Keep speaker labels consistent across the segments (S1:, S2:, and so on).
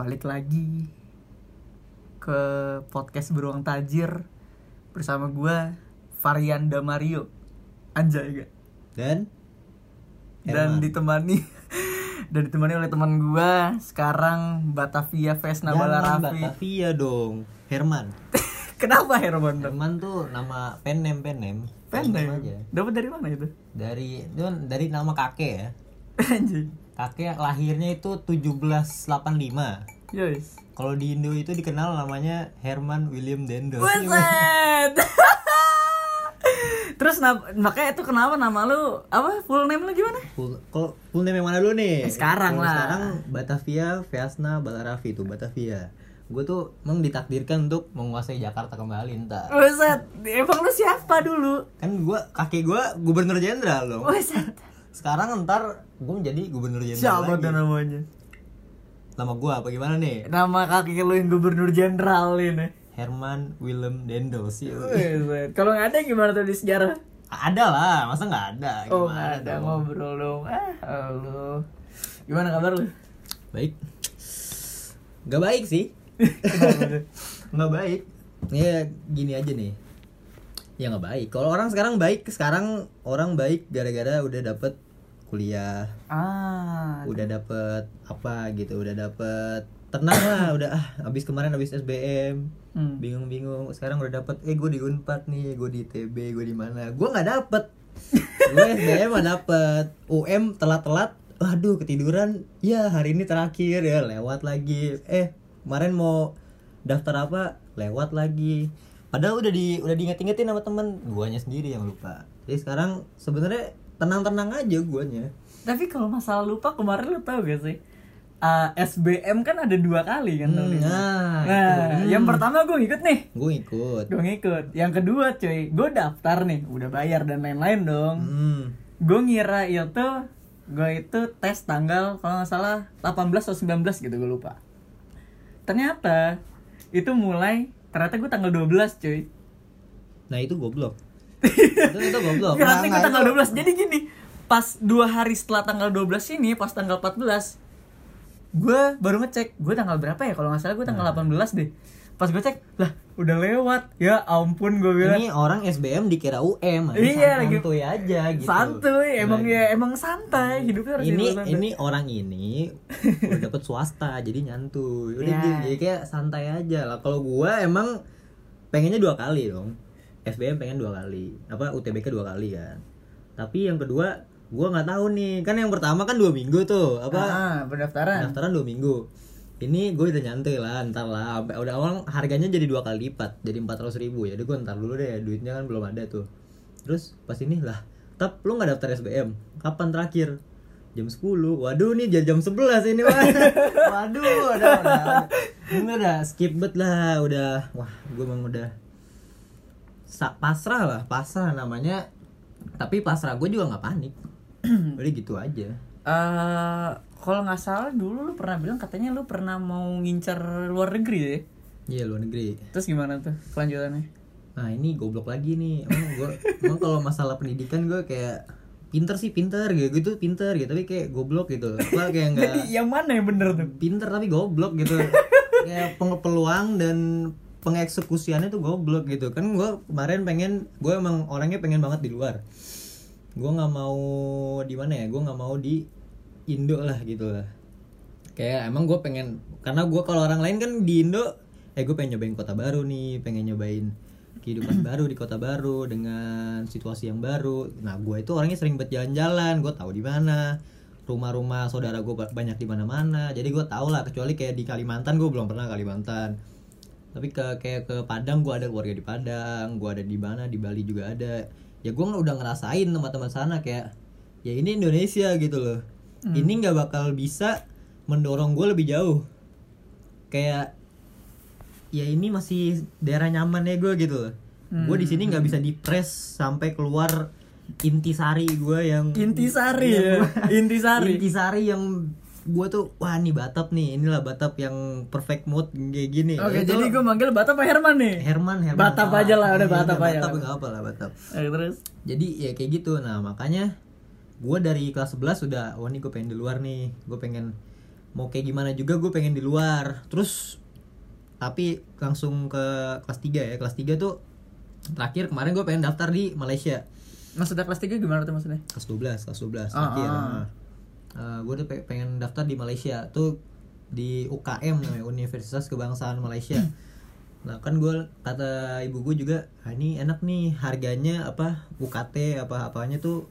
S1: balik lagi ke podcast beruang tajir bersama gua Varian Damario anjay gak
S2: Dan
S1: dan
S2: Herman.
S1: ditemani dan ditemani oleh teman gua sekarang Batavia Vesna
S2: Jangan
S1: Balarafi
S2: Batavia dong. Herman.
S1: kenapa Herman dong?
S2: Herman tuh nama pen name pen name.
S1: Pen
S2: Pen name
S1: name.
S2: aja.
S1: dapat dari mana itu
S2: Dari itu dari nama kakek ya.
S1: anjay
S2: Kakek lahirnya itu 1785.
S1: yes
S2: Kalau di Indo itu dikenal namanya Herman William Dendo.
S1: Buset. Terus makanya itu kenapa nama lu apa full name lu gimana?
S2: Full, kalau full name yang mana dulu nih?
S1: Eh, sekarang
S2: Kalau
S1: lah.
S2: Sekarang Batavia Vesna Balarafi itu Batavia. Gue tuh emang ditakdirkan untuk menguasai Jakarta kembali ntar.
S1: Buset, emang lu siapa dulu?
S2: Kan gue kakek gue gubernur jenderal loh.
S1: Buset.
S2: Sekarang ntar gue menjadi gubernur jenderal
S1: Siapa
S2: lagi.
S1: tuh namanya?
S2: Nama gue apa gimana nih?
S1: Nama kaki lu yang gubernur jenderal ini.
S2: Herman Willem Dendo sih.
S1: Kalau nggak ada gimana tuh di sejarah?
S2: Ada lah, masa nggak ada?
S1: Oh
S2: Gimana
S1: nggak ada
S2: dong?
S1: ngobrol dong. Ah, lu. Gimana kabar lu?
S2: Baik. Gak baik sih. nggak baik. Ya gini aja nih. Ya nggak baik. Kalau orang sekarang baik, sekarang orang baik gara-gara udah dapet kuliah,
S1: Ah,
S2: udah dapet apa gitu, udah dapet tenang lah, udah ah abis kemarin abis SBM,
S1: Hmm.
S2: bingung-bingung sekarang udah dapet eh gue di Unpad nih gue di TB gue di mana. Gue nggak dapet. Gue SBM nggak dapet. UM telat-telat aduh ketiduran. Ya hari ini terakhir ya lewat lagi. Eh kemarin mau daftar apa? Lewat lagi. Padahal udah di udah diinget-ingetin sama temen. Guanya sendiri yang lupa. Jadi sekarang sebenarnya tenang-tenang aja guanya.
S1: Tapi kalau masalah lupa kemarin lu tau gak sih? Ah, SBM kan ada dua kali kan
S2: Hmm, nah,
S1: Nah,
S2: itu.
S1: yang pertama gue ngikut nih.
S2: Gue ikut
S1: Gue ngikut. Yang kedua cuy Gue daftar nih Udah bayar dan lain-lain dong.
S2: Hmm.
S1: Gue ngira itu Gue itu tes tanggal Kalau nggak salah 18 atau 19 gitu gue lupa. Ternyata Itu mulai Ternyata gue tanggal 12 cuy.
S2: Nah itu goblok itu itu goblok
S1: Ternyata
S2: Nah,
S1: gue
S2: nah,
S1: tanggal
S2: itu-
S1: 12 Jadi gini Pas dua hari setelah tanggal 12 ini Pas tanggal 14 Gue baru ngecek Gue tanggal berapa ya Kalau nggak salah gue tanggal 18 deh Pas gue cek Lah udah lewat Ya ampun gue bilang
S2: Ini orang SBM dikira UM,
S1: Iya, lagi-
S2: santuy aja gitu.
S1: Santuy Emang
S2: Nah,
S1: ya Emang santai Hidupnya harus
S2: Ini
S1: santai.
S2: ini orang ini udah dapet swasta jadi nyantuy. Udah gitu, jadi kayak santai aja lah. Kalau gua emang pengennya dua kali dong. SBM pengen dua kali. Apa UTBK dua kali kan. Tapi yang kedua gua nggak tahu nih. Kan yang pertama kan dua minggu tuh. Apa
S1: Ah, pendaftaran
S2: pendaftaran dua minggu ini gue udah nyantai lah ntar lah udah awal harganya jadi dua kali lipat jadi empat ratus ribu ya gue ntar dulu deh duitnya kan belum ada tuh terus pas ini lah tap lu nggak daftar SBM kapan terakhir jam 10 waduh nih jam jam 11 ini mah waduh udah udah ini udah skip bet lah udah wah gue emang udah pasrah lah pasrah namanya tapi pasrah gue juga nggak panik udah gitu aja
S1: Eh, kalau nggak salah dulu lu pernah bilang katanya lu pernah mau ngincar luar negeri ya?
S2: iya luar negeri
S1: Terus gimana tuh kelanjutannya?
S2: Nah ini goblok lagi nih. Emang gue, emang kalau masalah pendidikan gue kayak pinter sih pinter gitu, gitu pinter gitu, tapi kayak goblok gitu. Gue kayak nggak
S1: Jadi yang mana yang bener tuh?
S2: pinter tapi goblok gitu. kayak peluang dan pengeksekusiannya tuh goblok gitu. Kan gue kemarin pengen, gue emang orangnya pengen banget di luar. Gue nggak mau di mana ya? Gue nggak mau di Indo lah gitu lah. Kayak emang gue pengen, karena gue kalau orang lain kan di Indo, eh gue pengen nyobain kota baru nih, pengen nyobain kehidupan baru di kota baru dengan situasi yang baru. Nah, gue itu orangnya sering buat jalan-jalan, gue tahu di mana rumah-rumah saudara gue banyak di mana-mana. Jadi gue tau lah, kecuali kayak di Kalimantan gue belum pernah Kalimantan. Tapi ke kayak ke Padang gue ada keluarga di Padang, gue ada di mana di Bali juga ada. Ya gue udah ngerasain teman-teman sana kayak ya ini Indonesia gitu loh. Ini nggak bakal bisa mendorong gue lebih jauh. Kayak ya ini masih daerah nyaman ya gue gitu loh. Gue di sini nggak bisa dipres sampai keluar intisari gue yang
S1: Intisari ya? Intisari.
S2: intisari yang gue tuh wah nih Batap nih inilah Batap yang perfect mood kayak gini.
S1: Oke,
S2: Itu
S1: jadi gue manggil Batak apa Herman nih?
S2: Herman Herman.
S1: Batap
S2: Ah,
S1: aja lah, udah
S2: iya,
S1: Batap aja
S2: Batap nggak apa lah Batap.
S1: Terus?
S2: jadi ya kayak gitu. Nah makanya gue dari kelas 11 udah wah nih gue pengen di luar nih. Gue pengen mau kayak gimana juga gue pengen di luar. Terus tapi langsung ke kelas 3 ya. Kelas 3 tuh terakhir kemarin gue pengen daftar di Malaysia.
S1: Maksudnya kelas 3 gimana tuh maksudnya?
S2: Kelas 12 kelas 12
S1: Ah,
S2: terakhir
S1: ah.
S2: gue udah pe- pengen daftar di Malaysia. Tuh di UKM namanya Universitas Kebangsaan Malaysia. Nah kan gue kata ibu gue juga ah, ini enak nih harganya apa UKT apa apanya tuh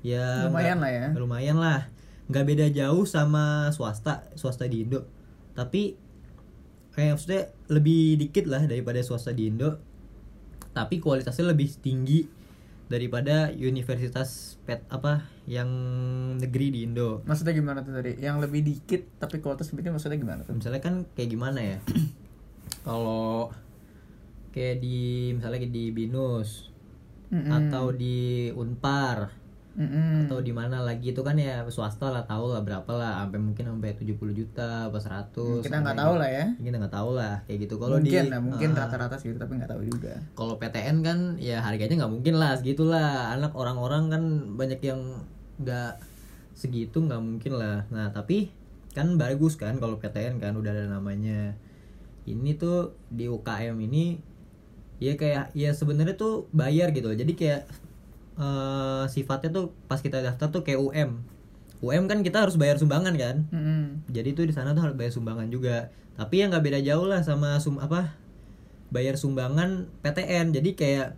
S2: ya
S1: Lumayan
S2: nggak-
S1: lah ya.
S2: lumayan lah. Nggak beda jauh sama swasta swasta di Indo. Tapi kayak maksudnya lebih dikit lah daripada swasta di Indo. Tapi kualitasnya lebih tinggi daripada universitas pet apa yang negeri di Indo.
S1: Maksudnya gimana tuh tadi? Yang lebih dikit tapi kualitas lebih tinggi maksudnya gimana tuh?
S2: Misalnya kan kayak gimana ya? Kalau kayak di misalnya di binus
S1: Mm-mm.
S2: atau di unpar
S1: Mm-mm.
S2: atau di mana lagi itu kan ya swasta lah tahu lah berapa lah sampai mungkin sampai 70 juta apa 100
S1: kita nggak tahu lah ya.
S2: Kita nggak tahu lah kayak gitu. Kalau di
S1: mungkin lah mungkin
S2: ah,
S1: rata-rata segitu tapi nggak tahu juga.
S2: Kalau PTN kan ya harganya nggak mungkin lah segitulah anak orang-orang kan banyak yang nggak segitu nggak mungkin lah. Nah tapi kan bagus kan kalau PTN kan udah ada namanya. Ini tuh di UKM ini ya kayak ya sebenarnya tuh bayar gitu jadi kayak eh, sifatnya tuh pas kita daftar tuh kayak UM UM kan kita harus bayar sumbangan kan?
S1: Mm-mm.
S2: jadi tuh di sana tuh harus bayar sumbangan juga. Tapi ya nggak beda jauh lah sama sum apa bayar sumbangan PTN jadi kayak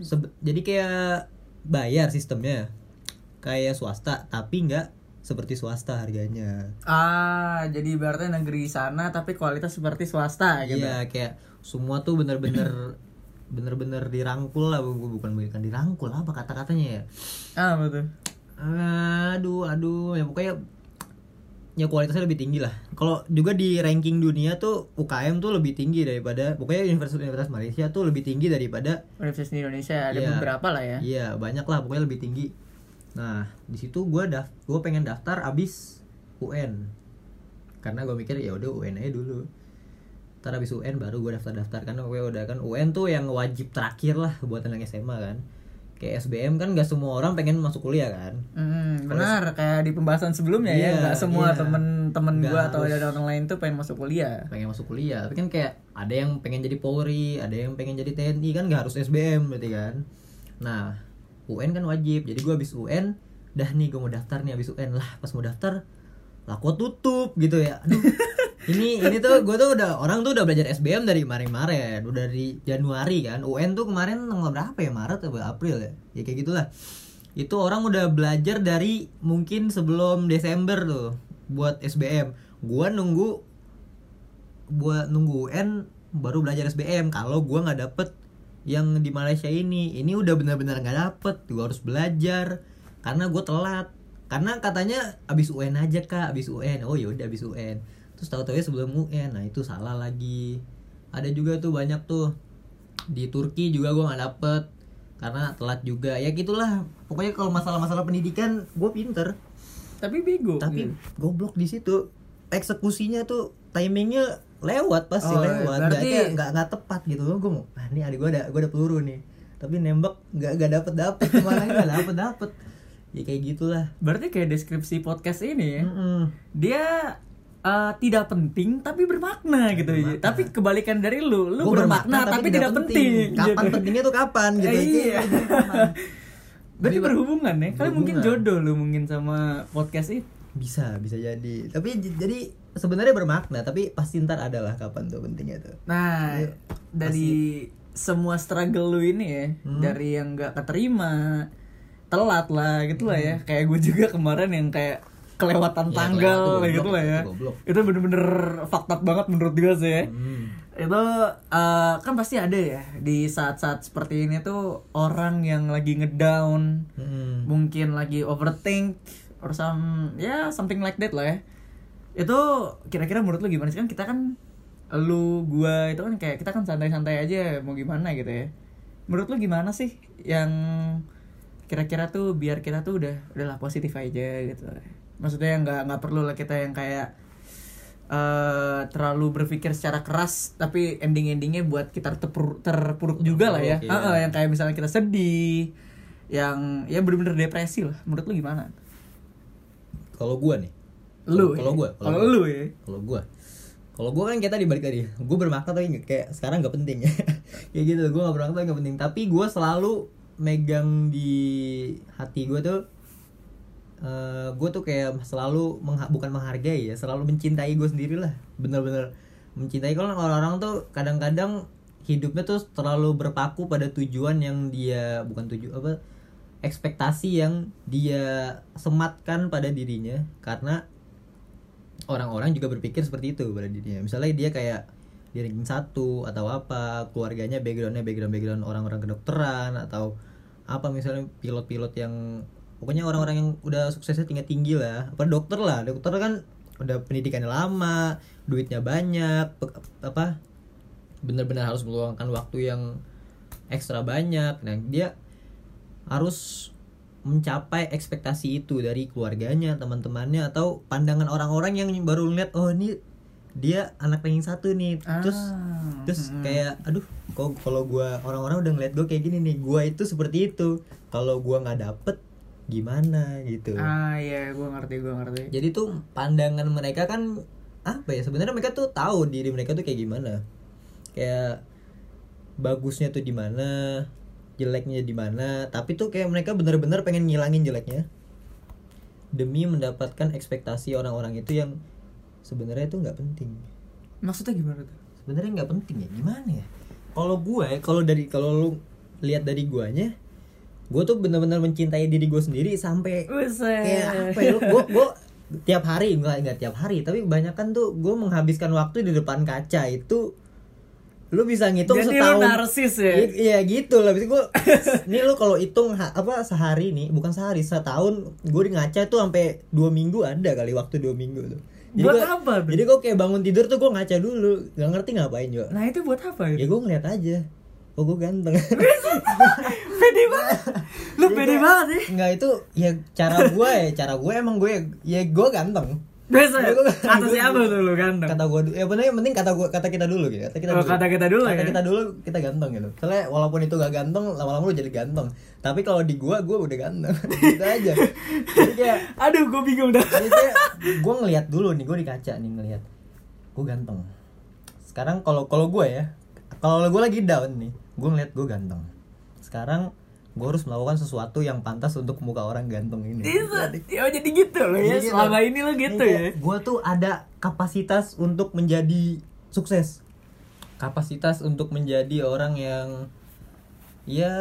S2: sebe- jadi kayak bayar sistemnya. Kayak swasta tapi nggak seperti swasta harganya.
S1: Ah jadi berarti negeri sana tapi kualitas seperti swasta gitu.
S2: Iya kayak semua tuh bener-bener bener-bener dirangkul lah bu- bukan bukan dirangkul apa kata-katanya ya?
S1: Ah betul
S2: aduh aduh ya pokoknya ya kualitasnya lebih tinggi lah. Kalau juga di ranking dunia tuh UKM tuh lebih tinggi daripada pokoknya universitas-universitas Malaysia tuh lebih tinggi daripada
S1: Universitas di Indonesia ada
S2: Iya.
S1: beberapa lah ya.
S2: Iya banyak lah pokoknya lebih tinggi. Nah di situ gue daf gue pengen daftar abis UN karena gue mikir ya udah UN aja dulu ntar abis UN baru gue daftar daftar karena gue udah kan UN tuh yang wajib terakhir lah buat anak SMA kan. Kayak SBM kan gak semua orang pengen masuk kuliah kan.
S1: Hmm, benar. Kayak di pembahasan sebelumnya ya
S2: Iya,
S1: nggak semua
S2: iya.
S1: temen-temen gua atau ada orang lain tuh pengen masuk kuliah.
S2: Pengen masuk kuliah. Tapi kan kayak ada yang pengen jadi Polri ada yang pengen jadi TNI kan nggak harus SBM berarti kan. Nah UN kan wajib. Jadi gue habis UN dah nih gue mau daftar nih habis UN lah pas mau daftar lah kok tutup gitu ya. Aduh, ini ini tuh gue tuh udah orang tuh udah belajar SBM dari kemarin-kemarin udah dari Januari kan. UN tuh kemarin tanggal berapa ya? Maret atau April ya? Ya kayak gitulah. Itu orang udah belajar dari mungkin sebelum Desember tuh buat SBM gua nunggu buat nunggu UN baru belajar SBM kalau gua nggak dapet yang di Malaysia ini ini udah benar-benar nggak dapet. Gua harus belajar karena gue telat. Karena katanya abis UN aja kak abis UN oh ya udah abis UN terus tahu-tahu sebelum UN nah itu salah lagi. Ada juga tuh banyak tuh. Di Turki juga gua nggak dapet karena telat juga. Ya gitulah. Pokoknya kalau masalah-masalah pendidikan gue pinter.
S1: Tapi bego
S2: tapi
S1: gitu.
S2: goblok di situ. Eksekusinya tuh timingnya lewat pasti
S1: Oh,
S2: lewat.
S1: Berarti-
S2: berarti nggak nggak tepat gitu. Gue mau ah ini adik gue ada gue ada peluru nih. Tapi nembak nggak nggak dapet dapet ke mana nggak dapet dapet ya kayak gitulah.
S1: Berarti kayak deskripsi podcast ini ya.
S2: Mm-mm.
S1: dia eh, tidak penting tapi bermakna gitu
S2: Bermakna.
S1: tapi kebalikan dari lu lu
S2: Gua
S1: bermakna, tapi, tidak penting,
S2: kapan
S1: gitu.
S2: pentingnya tuh kapan gitu
S1: Eh, iya. berarti
S2: Tapi-
S1: berhubungan ya kalian mungkin jodoh lu mungkin sama podcast itu
S2: bisa bisa jadi tapi jadi sebenarnya bermakna tapi pasti ntar adalah kapan tuh pentingnya tuh
S1: Nah, dari semua struggle lu ini ya,
S2: Hmm.
S1: dari yang gak keterima, telat lah gitu lah
S2: Hmm.
S1: ya. Kayak gue juga kemarin yang kayak kelewatan
S2: Ya,
S1: tanggal
S2: kelewat tuh
S1: lah gitu lah ya.
S2: itu
S1: bener-bener fakta banget menurut gue sih ya.
S2: Hmm.
S1: Itu eh, kan pasti ada ya di saat-saat seperti ini tuh orang yang lagi ngedown,
S2: Hmm.
S1: mungkin lagi overthink or some ya something like that lah ya itu kira-kira menurut lu gimana sih kan kita kan lu gua itu kan kayak kita kan santai-santai aja mau gimana gitu ya menurut lu gimana sih yang kira-kira tuh biar kita tuh udah udahlah positif aja gitu maksudnya nggak nggak perlu lah kita yang kayak eh terlalu berpikir secara keras tapi ending-endingnya buat kita terpuruk, terpuruk juga lah ya.
S2: Terpuruk, iya.
S1: Heeh, yang kayak misalnya kita sedih yang ya bener-bener depresi lah. Menurut lu gimana?
S2: Kalau gua nih?
S1: Lu
S2: kalau
S1: ya?
S2: gue
S1: kalau lu ya
S2: kalau gue kalau gue kan kayak tadi balik tadi. Gue bermakna tapi kayak sekarang nggak penting. Kayak gitu gue nggak bermakna tapi nggak penting. Tapi gue selalu megang di hati gue tuh eh gue tuh kayak selalu mengha- bukan menghargai ya selalu mencintai gue sendiri lah. Bener-bener mencintai. Kalau orang-orang tuh kadang-kadang hidupnya tuh terlalu berpaku pada tujuan yang dia bukan tuju apa ekspektasi yang dia sematkan pada dirinya. Karena orang-orang juga berpikir seperti itu pada dirinya. Misalnya dia kayak di ranking satu atau apa keluarganya backgroundnya background background orang-orang kedokteran atau apa misalnya pilot-pilot yang pokoknya orang-orang yang udah suksesnya tinggi tinggi lah. Apa dokter lah. Dokter kan udah pendidikannya lama duitnya banyak apa benar-benar harus meluangkan waktu yang ekstra banyak. Nah dia harus mencapai ekspektasi itu dari keluarganya teman-temannya atau pandangan orang-orang yang baru lihat oh ini dia anak ranking satu nih. Terus
S1: Ah,
S2: terus
S1: mm-mm.
S2: kayak aduh kok kalau gua orang-orang udah ngeliat gue kayak gini nih gua itu seperti itu. Kalau gua nggak dapet gimana gitu.
S1: Ah iya gue ngerti gue ngerti.
S2: Jadi tuh pandangan mereka kan apa ya sebenarnya mereka tuh tahu diri mereka tuh kayak gimana. Kayak bagusnya tuh di mana jeleknya di mana tapi tuh kayak mereka bener-bener pengen ngilangin jeleknya. Demi mendapatkan ekspektasi orang-orang itu yang sebenarnya itu nggak penting.
S1: Maksudnya gimana tuh?
S2: Sebenarnya nggak penting ya gimana ya? Kalau gue kalau dari kalau lu lihat dari guanya gue tuh bener-bener mencintai diri gue sendiri sampai kayak apa ya gue gue tiap hari nggak nggak tiap hari tapi banyak kan tuh gue menghabiskan waktu di depan kaca itu lu bisa ngitung
S1: Jadi lu
S2: setahun.
S1: narsis ya?
S2: Iya gitu lah gue ini lu kalau hitung ha- apa sehari nih bukan sehari setahun gue di ngaca tuh sampai dua minggu ada kali waktu dua minggu tuh.
S1: Buat
S2: gua-
S1: apa
S2: jadi gue kayak bangun tidur tuh gue ngaca dulu nggak ngerti ngapain juga
S1: nah itu buat apa
S2: ya
S1: ya
S2: gue ngeliat aja oh gue ganteng.
S1: Pede banget. Lu pede banget ya
S2: nggak itu ya cara gue ya cara gue emang gue ya gue ganteng.
S1: Biasa
S2: Gua- gua-
S1: kata
S2: gua-
S1: siapa tuh lu ganteng?
S2: Kata gue ya bener yang penting kata gue kata kita dulu gitu kata kita
S1: Oh,
S2: dulu.
S1: kata kita dulu
S2: kata
S1: ya?
S2: kita dulu kita ganteng gitu. Soalnya walaupun itu gak ganteng lama-lama lu jadi ganteng. Tapi kalau di gue gue udah ganteng. Gitu aja. Jadi kayak
S1: aduh gue bingung dah.
S2: Jadi kayak gue ngeliat dulu nih gue di kaca nih ngeliat gue ganteng. Sekarang kalau kalau gue ya kalau gue lagi down nih gue ngeliat gue ganteng sekarang gue harus melakukan sesuatu yang pantas untuk muka orang ganteng ini
S1: Bisa, ya jadi gitu loh ya.
S2: Jadi gitu.
S1: Selama ini lo gitu ya.
S2: Gue tuh ada kapasitas untuk menjadi sukses. Kapasitas untuk menjadi orang yang ya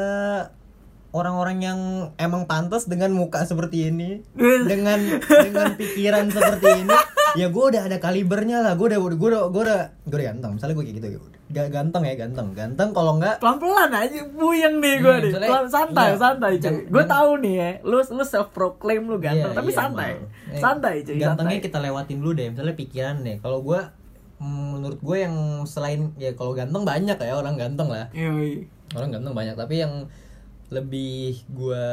S2: orang-orang yang emang pantas dengan muka seperti ini, dengan dengan pikiran seperti ini, ya gue udah ada kalibernya lah. Gue udah gue udah gue udah gue udah ganteng. Misalnya gue kayak gitu, gak ganteng ya ganteng, ganteng kalau enggak
S1: Pelan-pelan aja buyeng nih gue
S2: Hmm,
S1: nih. Pelan, santai,
S2: iya.
S1: santai cuy. Gue tahu nih ya. Lu lu self proclaim lu ganteng,
S2: Iya,
S1: tapi
S2: iya,
S1: santai.
S2: emang. Eh,
S1: Santai cuy,
S2: Gantengnya
S1: santai.
S2: kita lewatin dulu deh. Misalnya pikiran deh. Kalau gue menurut gue yang selain ya kalau ganteng banyak ya orang ganteng lah.
S1: Yoi.
S2: Orang ganteng banyak. Tapi yang lebih gue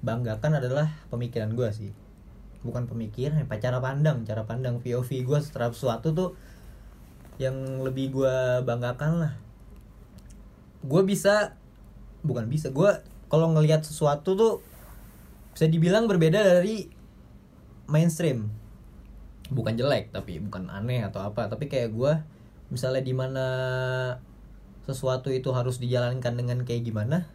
S2: banggakan adalah pemikiran gue sih. Bukan pemikiran, ya, cara pandang, cara pandang POV gue terhadap sesuatu tuh yang lebih gue banggakan lah. Gue bisa, bukan bisa, gue kalau ngelihat sesuatu tuh bisa dibilang berbeda dari mainstream bukan jelek tapi bukan aneh atau apa tapi kayak gue misalnya di mana sesuatu itu harus dijalankan dengan kayak gimana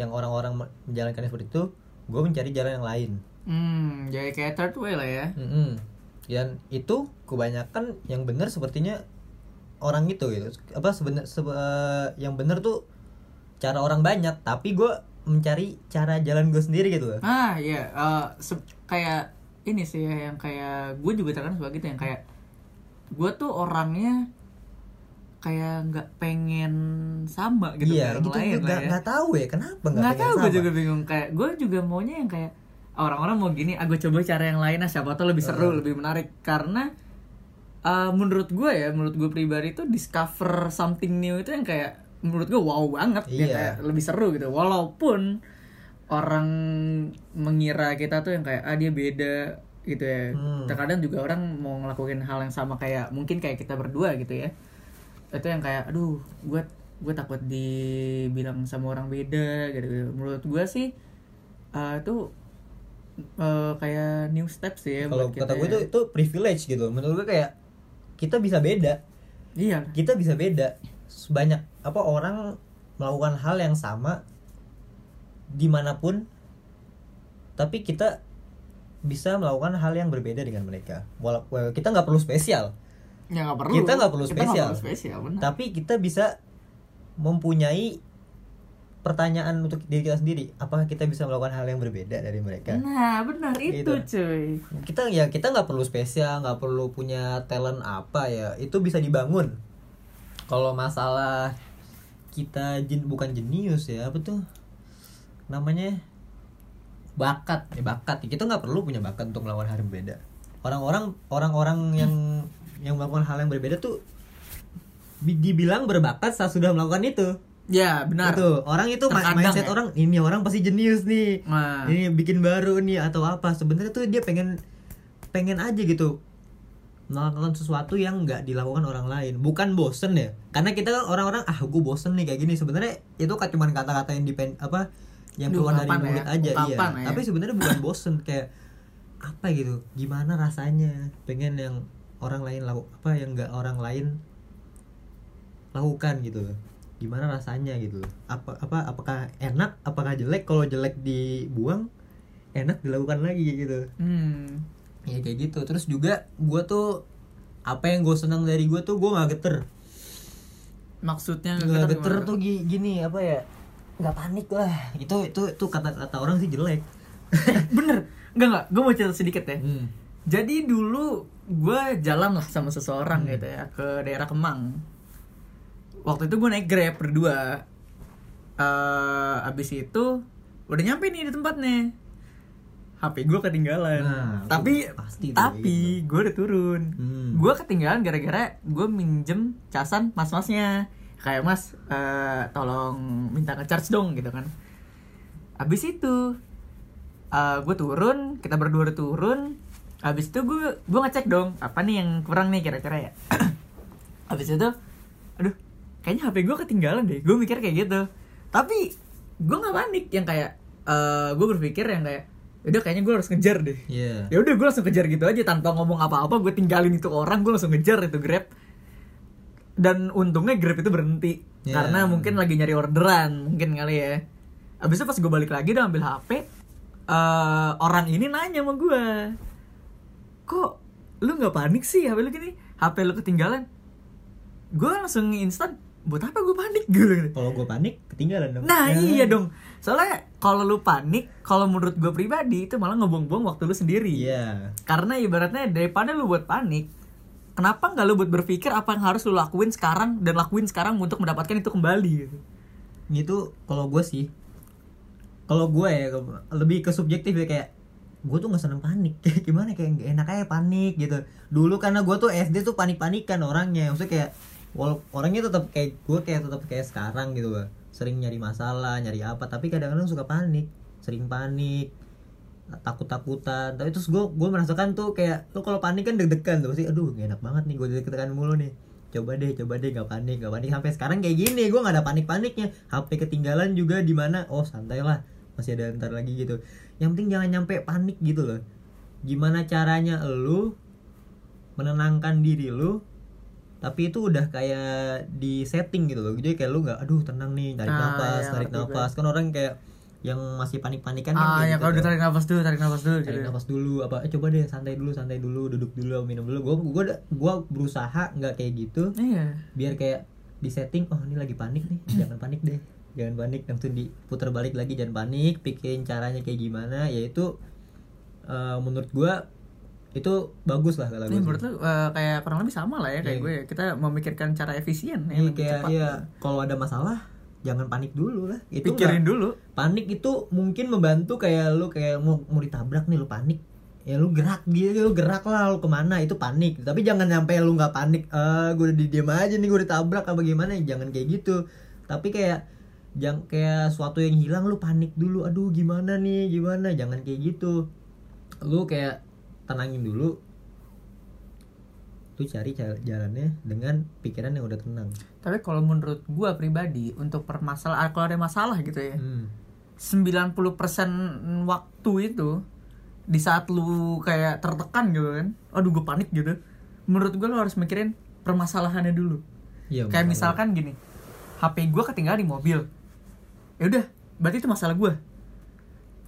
S2: yang orang-orang me- menjalankannya seperti itu gue mencari jalan yang lain
S1: Hmm, jadi kayak third way lah ya.
S2: Mm-mm. Dan itu kebanyakan yang benar sepertinya orang itu gitu. Apa sebenar sebe- yang benar tuh cara orang banyak tapi gue mencari cara jalan gue sendiri gitu loh.
S1: Ah iya, eh, se- kayak ini sih ya, yang kayak gue juga terkadang suka gitu yang kayak gue tuh orangnya kayak nggak pengen sama gitu
S2: iya
S1: kayak
S2: gitu
S1: orang lain
S2: gue
S1: lah ya.
S2: nggak tahu ya kenapa nggak pengen
S1: tahu gue juga bingung kayak gue juga maunya yang kayak orang-orang mau gini aku coba cara yang lain ah siapa tahu lebih seru lebih menarik. Karena eh, menurut gue ya menurut gue pribadi itu discover something new itu yang kayak menurut gue wow banget
S2: Iya.
S1: kayak lebih seru gitu. Walaupun orang mengira kita tuh yang kayak ah dia beda gitu ya.
S2: Hmm.
S1: terkadang juga orang mau ngelakuin hal yang sama kayak mungkin kayak kita berdua gitu ya. Itu yang kayak aduh gue gue takut dibilang sama orang beda gitu, menurut gue sih eh, itu eh, kayak new steps sih ya
S2: kalau kata
S1: kita
S2: gue
S1: ya.
S2: itu itu privilege gitu. Menurut gue kayak kita bisa beda.
S1: Iya.
S2: Kita bisa beda. Banyak apa orang melakukan hal yang sama di mana pun tapi kita bisa melakukan hal yang berbeda dengan mereka. Walau well, kita nggak perlu spesial.
S1: Ya nggak perlu.
S2: Kita nggak perlu
S1: Kita
S2: spesial.
S1: perlu spesial benar.
S2: Tapi kita bisa mempunyai pertanyaan untuk diri kita sendiri apakah kita bisa melakukan hal yang berbeda dari mereka?
S1: Nah benar itu
S2: Gitu.
S1: cuy.
S2: Kita ya kita nggak perlu spesial nggak perlu punya talent apa ya. Itu bisa dibangun. Kalau masalah kita jen, bukan jenius ya apa tuh? Namanya bakat ya bakat. Kita nggak perlu punya bakat untuk melakukan hal yang berbeda. Orang-orang orang-orang yang yang melakukan hal yang berbeda tuh bi- dibilang berbakat saat sudah melakukan itu
S1: ya benar.
S2: Itu orang itu
S1: Terkadang
S2: mindset
S1: ya.
S2: orang ini orang pasti jenius nih.
S1: Nah.
S2: Ini bikin baru nih atau apa. Sebenarnya tuh dia pengen pengen aja gitu. Melakukan sesuatu yang nggak dilakukan orang lain. Bukan bosen ya. Karena kita kan orang-orang ah gue bosen nih kayak gini. Sebenarnya itu kan cuma kata-kata yang dipen apa yang keluar dari
S1: Ungkapan ya,
S2: mulut aja iya.
S1: Ya.
S2: tapi sebenarnya bukan bosen kayak apa gitu. Gimana rasanya? Pengen yang orang lain laku apa yang nggak orang lain lakukan gitu gimana rasanya gitu loh. Apa apa apakah enak apakah jelek? Kalau jelek dibuang enak dilakukan lagi kayak gitu.
S1: Hmm.
S2: ya kayak gitu. Terus juga gue tuh apa yang gue senang dari gue tuh gue nggak geter.
S1: Maksudnya
S2: nggak geter
S1: gimana?
S2: tuh gi- gini apa ya nggak panik lah. Itu itu itu kata kata orang sih jelek.
S1: Bener. Enggak enggak gue mau cerita sedikit ya.
S2: Hmm.
S1: jadi dulu gue jalan lah sama seseorang
S2: Hmm.
S1: gitu ya ke daerah Kemang waktu itu gue naik grab berdua. Eh abis itu udah nyampe nih di tempatnya. HP gue ketinggalan.
S2: Nah,
S1: tapi
S2: pasti tuh
S1: tapi gue udah turun.
S2: Hmm.
S1: gue ketinggalan gara-gara gue minjem casan mas-masnya. Kayak mas eh, tolong minta ngecharge dong gitu kan. Abis itu eh, gue turun kita berdua udah turun. Abis itu gue gue ngecek dong apa nih yang kurang nih kira-kira ya? Abis itu aduh kayaknya HP gue ketinggalan deh. Gue mikir kayak gitu. Tapi gue nggak panik yang kayak eh gue berpikir yang kayak udah kayaknya gue harus ngejar deh.
S2: Iya.
S1: ya udah gue langsung kejar gitu aja. Tanpa ngomong apa-apa gue tinggalin itu orang gue langsung ngejar itu grab. Dan untungnya grab itu berhenti.
S2: Ya.
S1: karena mungkin lagi nyari orderan mungkin kali ya. Abis itu pas gue balik lagi udah ambil hp eh, orang ini nanya sama gue kok lu nggak panik sih hp lu gini? Hp lu ketinggalan. Gue langsung instan buat apa gue panik? Gitu.
S2: Kalau gue panik ketinggalan dong.
S1: Nah
S2: Ya.
S1: iya dong. Soalnya kalau lu panik Kalau menurut gue pribadi Itu malah ngebuang-buang waktu lu sendiri.
S2: Iya.
S1: Karena ibaratnya daripada lu buat panik Kenapa nggak lu buat berpikir Apa yang harus lu lakuin sekarang Dan lakuin sekarang untuk mendapatkan itu kembali gitu?
S2: Itu kalau gue sih kalau gue ya lebih ke subjektif ya kayak gue tuh nggak seneng panik. Kayak gimana kayak nggak enak aja panik gitu. Dulu karena gue tuh SD tuh panik panikan orangnya. Maksudnya kayak wal- orangnya tetap kayak gue kayak tetap kayak sekarang gitu loh sering nyari masalah nyari apa tapi kadang-kadang suka panik. Sering panik takut takutan tapi terus gue gue merasakan tuh kayak lo kalau panik kan deg-degan tuh pasti aduh gak enak banget nih gue deg-degan mulu nih. Coba deh coba deh gak panik gak panik. Sampai sekarang kayak gini gue gak ada panik paniknya HP ketinggalan juga di mana oh santai lah masih ada ntar lagi gitu. Yang penting jangan nyampe panik gitu loh. Gimana caranya lu menenangkan diri lu tapi itu udah kayak di setting gitu loh jadi kayak lu nggak aduh tenang nih tarik
S1: Ah,
S2: nafas
S1: iya,
S2: tarik
S1: gue.
S2: nafas kan orang kayak yang masih panik-panikan kan
S1: Ah
S2: kayak
S1: ya
S2: gitu
S1: kalau
S2: tuh.
S1: ditarik nafas dulu Tarik nafas dulu
S2: tarik
S1: gitu.
S2: nafas dulu apa eh coba deh santai dulu santai dulu duduk dulu minum dulu gue gue gua berusaha nggak kayak gitu
S1: Iya
S2: biar kayak di setting oh ini lagi panik nih jangan panik deh jangan panik langsung diputar balik lagi jangan panik pikirin caranya kayak gimana yaitu eh, menurut gua itu bagus lah kalau gue
S1: menurut lu eh, kayak kurang lebih sama lah ya kayak
S2: Iya.
S1: gue Kita memikirkan cara efisien ya
S2: Iya, kayak
S1: cepat.
S2: iya kalau ada masalah jangan panik dulu lah. Itu
S1: Pikirin
S2: nggak-
S1: dulu.
S2: Panik itu mungkin membantu kayak lu kayak mau mau ditabrak nih lu panik. Ya lu gerak dia lu gerak lah lu ke mana itu panik. Tapi jangan sampai lu nggak panik ah gue udah diem aja nih gue ditabrak apa gimana jangan kayak gitu. Tapi kayak jangan kayak suatu yang hilang lu panik dulu aduh gimana nih gimana jangan kayak gitu. Lu kayak tenangin dulu. Lu cari jalannya dengan pikiran yang udah tenang.
S1: Tapi kalau menurut gue pribadi Untuk permasalahan Kalau ada masalah gitu ya
S2: hmm.
S1: 90% waktu itu di saat lu kayak tertekan gitu kan aduh gue panik gitu menurut gue lu harus mikirin permasalahannya dulu.
S2: Iya,
S1: kayak misalkan gini HP gue ketinggalan di mobil. Ya udah berarti itu masalah gue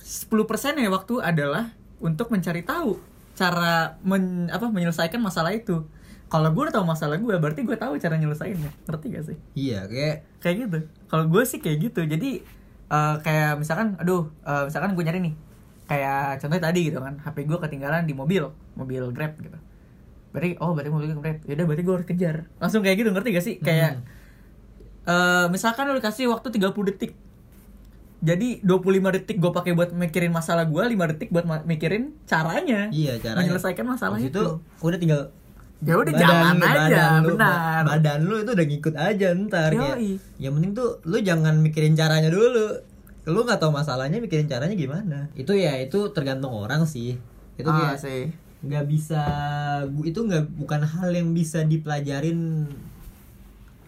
S1: 10% ya waktu adalah untuk mencari tahu cara men, apa menyelesaikan masalah itu. Kalau gue udah tahu masalah gue berarti gue tahu cara nyelesainnya. Ngerti gak sih?
S2: Iya, kayak
S1: kayak gitu. Kalau gue sih kayak gitu. Jadi eh, kayak misalkan aduh eh, misalkan gue nyari nih kayak contohnya tadi gitu kan HP gue ketinggalan di mobil mobil grab gitu. Berarti oh berarti mobil grab. Ya udah berarti gue harus kejar. Langsung kayak gitu ngerti gak sih? Kayak eh, misalkan lu dikasih waktu 30 detik jadi 25 detik gue pakai buat mikirin masalah gue 5 detik buat mikirin caranya.
S2: Iya caranya.
S1: menyelesaikan masalah
S2: Habis
S1: itu,
S2: udah tinggal
S1: ya udah jalan aja
S2: lu,
S1: benar.
S2: badan lu itu udah ngikut aja ntar kayak,
S1: Yoi.
S2: yang penting tuh lu jangan mikirin caranya dulu. Lu nggak tahu masalahnya mikirin caranya gimana. Itu ya itu tergantung orang sih. Itu
S1: ah,
S2: kayak
S1: sih.
S2: nggak bisa itu nggak bukan hal yang bisa dipelajarin.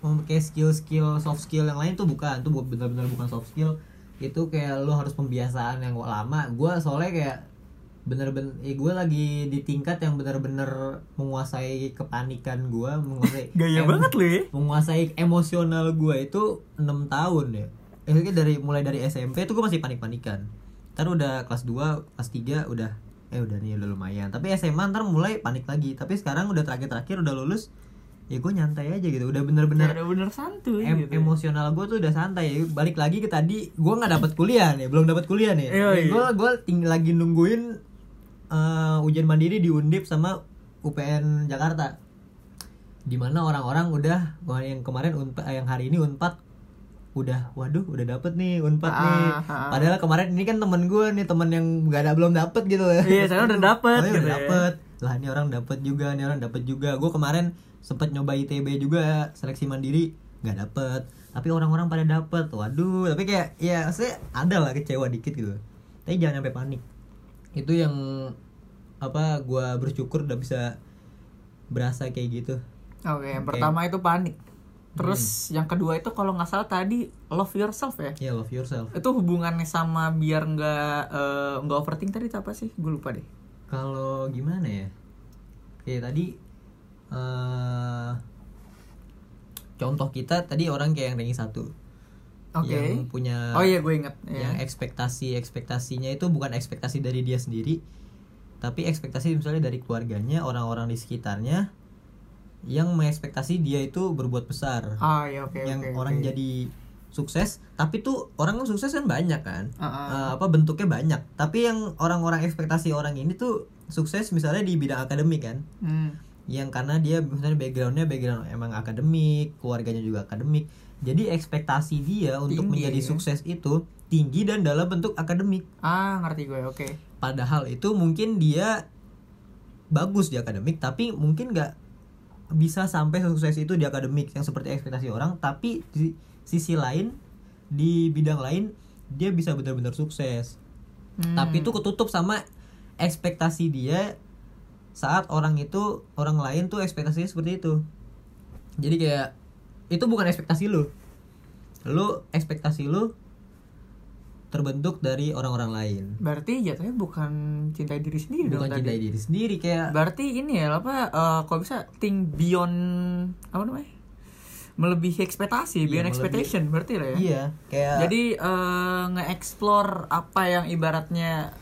S2: Oh, kayak skill-skill soft skill yang lain tuh bukan. Tuh bu- benar-benar bukan soft skill itu kayak lu harus pembiasaan yang lama. Gue soalnya kayak bener-bener eh, gue lagi di tingkat yang bener-bener menguasai kepanikan gue menguasai
S1: gaya banget lu ya.
S2: menguasai emosional gue itu enam tahun ya. Eh dari mulai dari SMP tuh gue masih panik-panikan. Ntar udah kelas 2, kelas 3 udah eh udah nih udah lumayan. Tapi SMA ntar mulai panik lagi. Tapi sekarang udah terakhir-terakhir udah lulus ya gue nyantai aja gitu. Udah bener-bener
S1: bener bener santuy
S2: em-
S1: gitu.
S2: emosional gue tuh udah santai. Balik lagi ke tadi gue nggak dapat kuliah nih belum dapat kuliah nih. Gue gue tinggal lagi nungguin eh, ujian mandiri di Undip sama UPN Jakarta. Di mana orang-orang udah yang kemarin unpad yang hari ini unpad udah waduh udah dapet nih unpad nih.
S1: Ah, ah.
S2: padahal kemarin ini kan temen gue nih temen yang gak ada belum dapet gitu. Ya
S1: Iya, saya udah dapet
S2: Oh,
S1: gitu
S2: udah
S1: ya.
S2: dapet. Lah ini orang dapet juga ini orang dapet juga. Gue kemarin sempet nyoba ITB juga seleksi mandiri nggak dapet tapi orang-orang pada dapet waduh tapi kayak ya saya ada lah kecewa dikit gitu tapi jangan sampai panik itu yang apa gue bersyukur udah bisa berasa kayak gitu
S1: Oke, yang
S2: Oke.
S1: pertama itu panik. Terus yang kedua itu kalau nggak salah tadi love yourself ya.
S2: ya love yourself
S1: Itu hubungannya sama biar nggak eh, nggak overthink tadi apa sih? Gue lupa deh.
S2: kalau gimana ya kayak tadi eh contoh kita tadi orang kayak yang ranking satu
S1: Oke.
S2: yang punya
S1: Oh iya gue inget.
S2: yang
S1: Ya.
S2: ekspektasi ekspektasinya itu bukan ekspektasi dari dia sendiri tapi ekspektasi misalnya dari keluarganya orang-orang di sekitarnya yang mengekspektasi dia itu berbuat besar
S1: Ah iya oke
S2: yang
S1: oke,
S2: orang
S1: oke.
S2: jadi sukses tapi tuh orang kan sukses kan banyak kan
S1: Ah, ah.
S2: Eh, apa bentuknya banyak tapi yang orang-orang ekspektasi orang ini tuh sukses misalnya di bidang akademik kan
S1: Hmm.
S2: Yang karena dia misalnya backgroundnya background emang akademik keluarganya juga akademik jadi ekspektasi dia untuk
S1: Tinggi,
S2: menjadi
S1: ya.
S2: sukses itu tinggi dan dalam bentuk akademik
S1: Ah ngerti gue oke.
S2: padahal itu mungkin dia bagus di akademik tapi mungkin nggak bisa sampai sukses itu di akademik yang seperti ekspektasi orang tapi di sisi lain di bidang lain dia bisa benar-benar sukses
S1: Hmm.
S2: tapi itu ketutup sama ekspektasi dia saat orang itu orang lain tuh ekspektasinya seperti itu jadi kayak itu bukan ekspektasi lu lu ekspektasi lu terbentuk dari orang-orang lain
S1: Berarti jatuhnya bukan cintai diri sendiri
S2: bukan
S1: dong
S2: cintai
S1: tadi.
S2: diri sendiri kayak
S1: Berarti ini ya apa eh, kalau bisa think beyond apa namanya? Melebihi ekspektasi,
S2: Iya,
S1: beyond
S2: melebihi-
S1: expectation berarti lah ya.
S2: iya kayak
S1: Jadi eh, nge-explore apa yang ibaratnya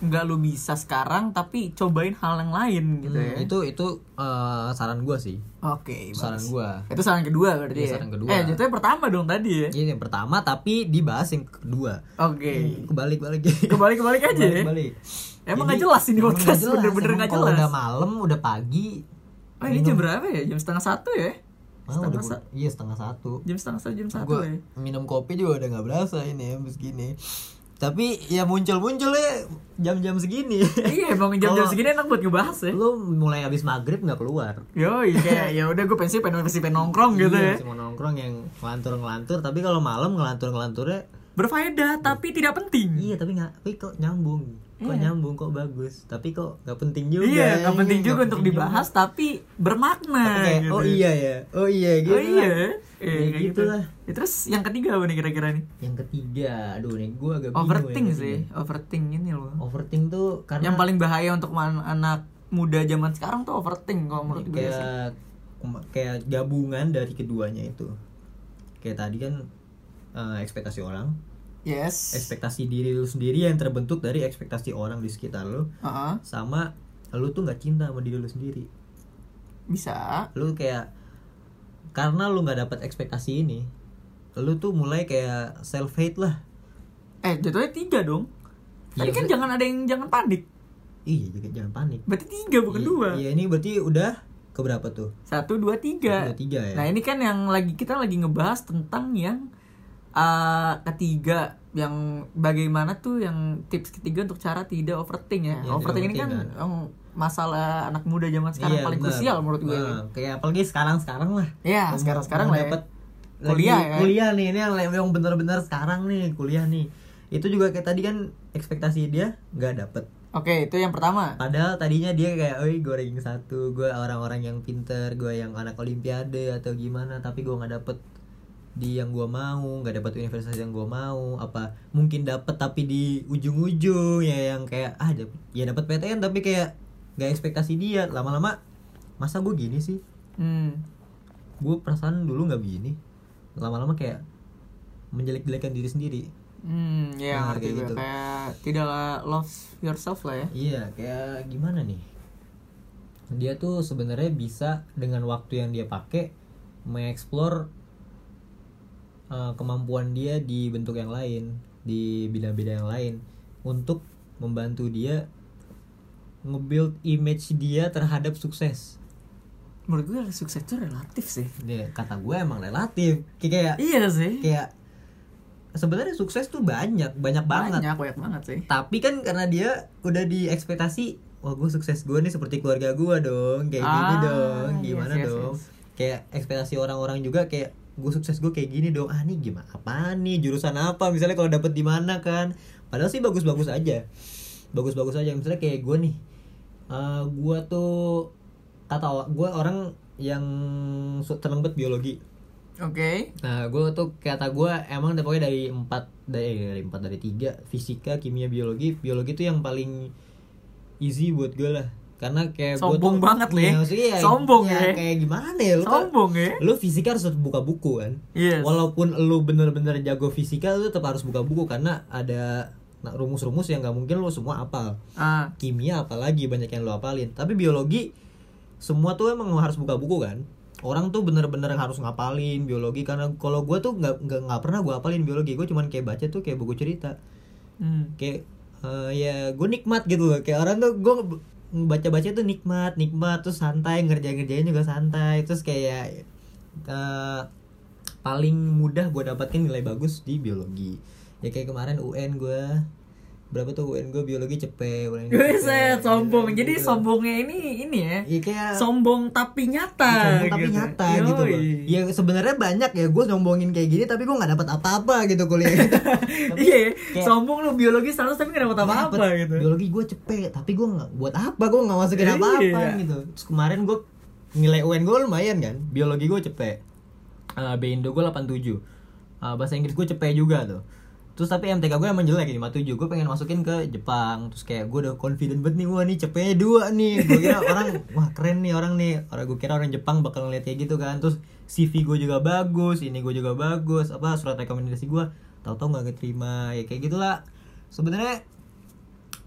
S1: nggak lu bisa sekarang tapi cobain hal yang lain gitu
S2: hmm,
S1: ya.
S2: itu itu eh, saran gua sih
S1: Oke,
S2: saran
S1: bagus.
S2: gua
S1: Itu saran kedua berarti
S2: Iya,
S1: ya.
S2: saran kedua.
S1: Eh, jatuhnya pertama dong tadi ya.
S2: ini yang pertama tapi dibahas yang kedua
S1: Oke.
S2: kebalik balik
S1: Kebalik-kebalik aja ya.
S2: balik
S1: Emang nggak jelas ini podcast, bener-bener nggak
S2: kalau
S1: jelas.
S2: udah malam udah pagi
S1: Oh, ini jam berapa ya? Jam setengah satu ya?
S2: Ah,
S1: Setengah
S2: udah iya setengah satu
S1: Jam setengah satu, jam satu
S2: gue
S1: ya.
S2: minum kopi juga udah nggak berasa ini habis gini tapi ya muncul munculnya jam-jam segini
S1: iya, emang jam-jam segini enak buat ngebahas ya.
S2: lu mulai habis maghrib nggak keluar
S1: Yo, kayak ya udah gue pensi pengen pensi pengen nongkrong gitu ya.
S2: Iya, masih mau nongkrong yang ngelantur ngelantur tapi kalau malam ngelantur ngelanturnya
S1: Berfaedah tapi tidak penting.
S2: iya tapi nggak tapi kok nyambung kok
S1: Iya.
S2: nyambung kok bagus tapi kok nggak penting juga
S1: iya nggak penting juga
S2: Nggak
S1: untuk
S2: penting
S1: dibahas tapi bermakna
S2: Tapi kayak,
S1: gitu.
S2: oh iya ya oh iya gitu
S1: oh iya
S2: lah.
S1: Iya,
S2: Ya,
S1: kayak
S2: gitu lah.
S1: Ya, terus yang ketiga apa nih kira-kira nih
S2: yang ketiga aduh nih gue agak bingung
S1: overthink
S2: yang
S1: sih
S2: ketiga.
S1: overthink ini loh
S2: overthink tuh karena
S1: yang paling bahaya untuk anak muda zaman sekarang tuh overthink kalau menurut gue sih
S2: kayak kayak gabungan dari keduanya itu kayak tadi kan eh, ekspektasi orang
S1: yes.
S2: Ekspektasi diri lu sendiri yang terbentuk dari ekspektasi orang di sekitar lu.
S1: Heeh,
S2: sama lu tuh nggak cinta sama diri lu sendiri.
S1: Bisa.
S2: Lu kayak karena lu nggak dapat ekspektasi ini lu tuh mulai kayak self hate lah.
S1: Eh jatuhnya tiga dong. Tadi
S2: Iya,
S1: kan jangan ada yang jangan panik.
S2: Iya juga jangan panik.
S1: Berarti tiga bukan
S2: Iya-
S1: dua.
S2: iya ini berarti udah keberapa tuh?
S1: Satu dua tiga.
S2: Udah tiga ya.
S1: Nah ini kan yang lagi kita lagi ngebahas tentang yang uh, ketiga yang bagaimana tuh yang tips ketiga untuk cara tidak overthink ya.
S2: Iya,
S1: overthink ini kan yang masalah anak muda zaman sekarang
S2: Iya,
S1: paling krusial menurut gue.
S2: Nah, kayak apalagi sekarang sekarang lah
S1: Ya sekarang sekarang lah. Ya.
S2: dapet
S1: Kuliah
S2: lagi
S1: ya.
S2: kuliah nih ini yang yang bener-bener sekarang nih kuliah nih itu juga kayak tadi kan ekspektasi dia nggak dapet
S1: Oke itu yang pertama.
S2: Padahal tadinya dia kayak, oi gue ranking satu, gue orang-orang yang pinter, gue yang anak olimpiade atau gimana, tapi gue nggak dapet di yang gue mau, nggak dapet universitas yang gue mau, apa mungkin dapet tapi di ujung-ujung ya yang kayak ah dapet, ya dapet PTN tapi kayak nggak ekspektasi dia, lama-lama masa gue gini sih,
S1: Hmm.
S2: gue perasaan dulu nggak begini, lama-lama kayak menjelek-jelekan diri sendiri.
S1: Hmm, ya
S2: Nah,
S1: ngerti
S2: kayak gitu.
S1: Kayak tidak love yourself lah ya.
S2: Iya, kayak gimana nih? Dia tuh sebenarnya bisa dengan waktu yang dia pakai mengeksplor uh, kemampuan dia di bentuk yang lain, di bidang-bidang yang lain untuk membantu dia nge-build image dia terhadap sukses.
S1: Menurut gue sukses itu relatif sih.
S2: Dia kata gue emang relatif. Kayak
S1: Iya sih.
S2: kayak sebenarnya sukses tuh banyak, banyak banget.
S1: Banyak banyak banget sih.
S2: tapi kan karena dia udah di ekspektasi wah gue sukses gue nih seperti keluarga gue dong kayak gini
S1: Ah,
S2: dong
S1: yes,
S2: gimana
S1: yes,
S2: dong
S1: yes.
S2: kayak ekspektasi orang-orang juga kayak gue sukses gue kayak gini dong. Ah nih gimana? Apa nih? Jurusan apa? Misalnya kalau dapet di mana kan? Padahal sih bagus-bagus aja. Bagus-bagus aja. Misalnya kayak gue nih eh gue tuh kata gue orang yang seneng banget biologi.
S1: Oke.
S2: Nah, gue tuh kata gue emang pokoknya dari empat dari dari empat dari tiga. Fisika, kimia, biologi, biologi tuh yang paling easy buat gue lah. Karena kayak
S1: Sombong
S2: tuh,
S1: banget lu ya.
S2: maksudnya
S1: Sombong
S2: ya.
S1: ya.
S2: Kayak gimana ya lu? kan-
S1: Sombong ya.
S2: Lu fisika harus buka buku kan.
S1: Yes.
S2: Walaupun lu bener-bener jago fisika, lu tetap harus buka buku karena ada nah, rumus-rumus yang nggak mungkin lu semua apal.
S1: Ah,
S2: Kimia apalagi banyak yang lu apalin. Tapi biologi semua tuh emang harus buka buku kan orang tuh bener-bener harus ngapalin biologi karena kalau gue tuh nggak nggak pernah gue apalin biologi gue cuman kayak baca tuh kayak buku cerita
S1: hmm.
S2: kayak eh, ya gue nikmat gitu loh kayak orang tuh gue baca-baca tuh nikmat nikmat terus santai ngerjain ngerjain juga santai. Terus kayak eh, paling mudah gue dapetin nilai bagus di biologi. Ya kayak kemarin UN gue berapa tuh UN gue biologi cepet UN
S1: Gue set sombong.
S2: Gitu.
S1: Jadi sombongnya ini ini ya.
S2: Iya kayak
S1: Sombong tapi nyata.
S2: sombong tapi
S1: gitu.
S2: nyata gitu loh.
S1: Yoi.
S2: Ya sebenarnya banyak ya gue nyombongin kayak gini tapi gue nggak dapat apa-apa gitu kuliah. Tapi
S1: Iya,
S2: kayak-
S1: sombong lu biologi 100 tapi gak dapet apa-apa gitu.
S2: Biologi gue cepet tapi gue nggak buat apa gue nggak masukin
S1: Iya.
S2: apa-apa gitu. Terus kemarin gue nilai UN gue lumayan kan. Biologi gue cepet. Uh, B Indo gue 87. Uh, bahasa Inggris gue cepet juga tuh. Terus tapi MTK gue emang jelek 57 Gue pengen masukin ke Jepang. Terus kayak gue udah confident banget nih Wah nih cepetnya dua nih. Gue kira orang Wah keren nih orang nih. Orang Gue kira orang Jepang bakal ngeliat kayak gitu kan. Terus CV gue juga bagus Ini gue juga bagus Apa surat rekomendasi gue Tahu-tahu gak keterima Ya kayak gitulah. Sebenarnya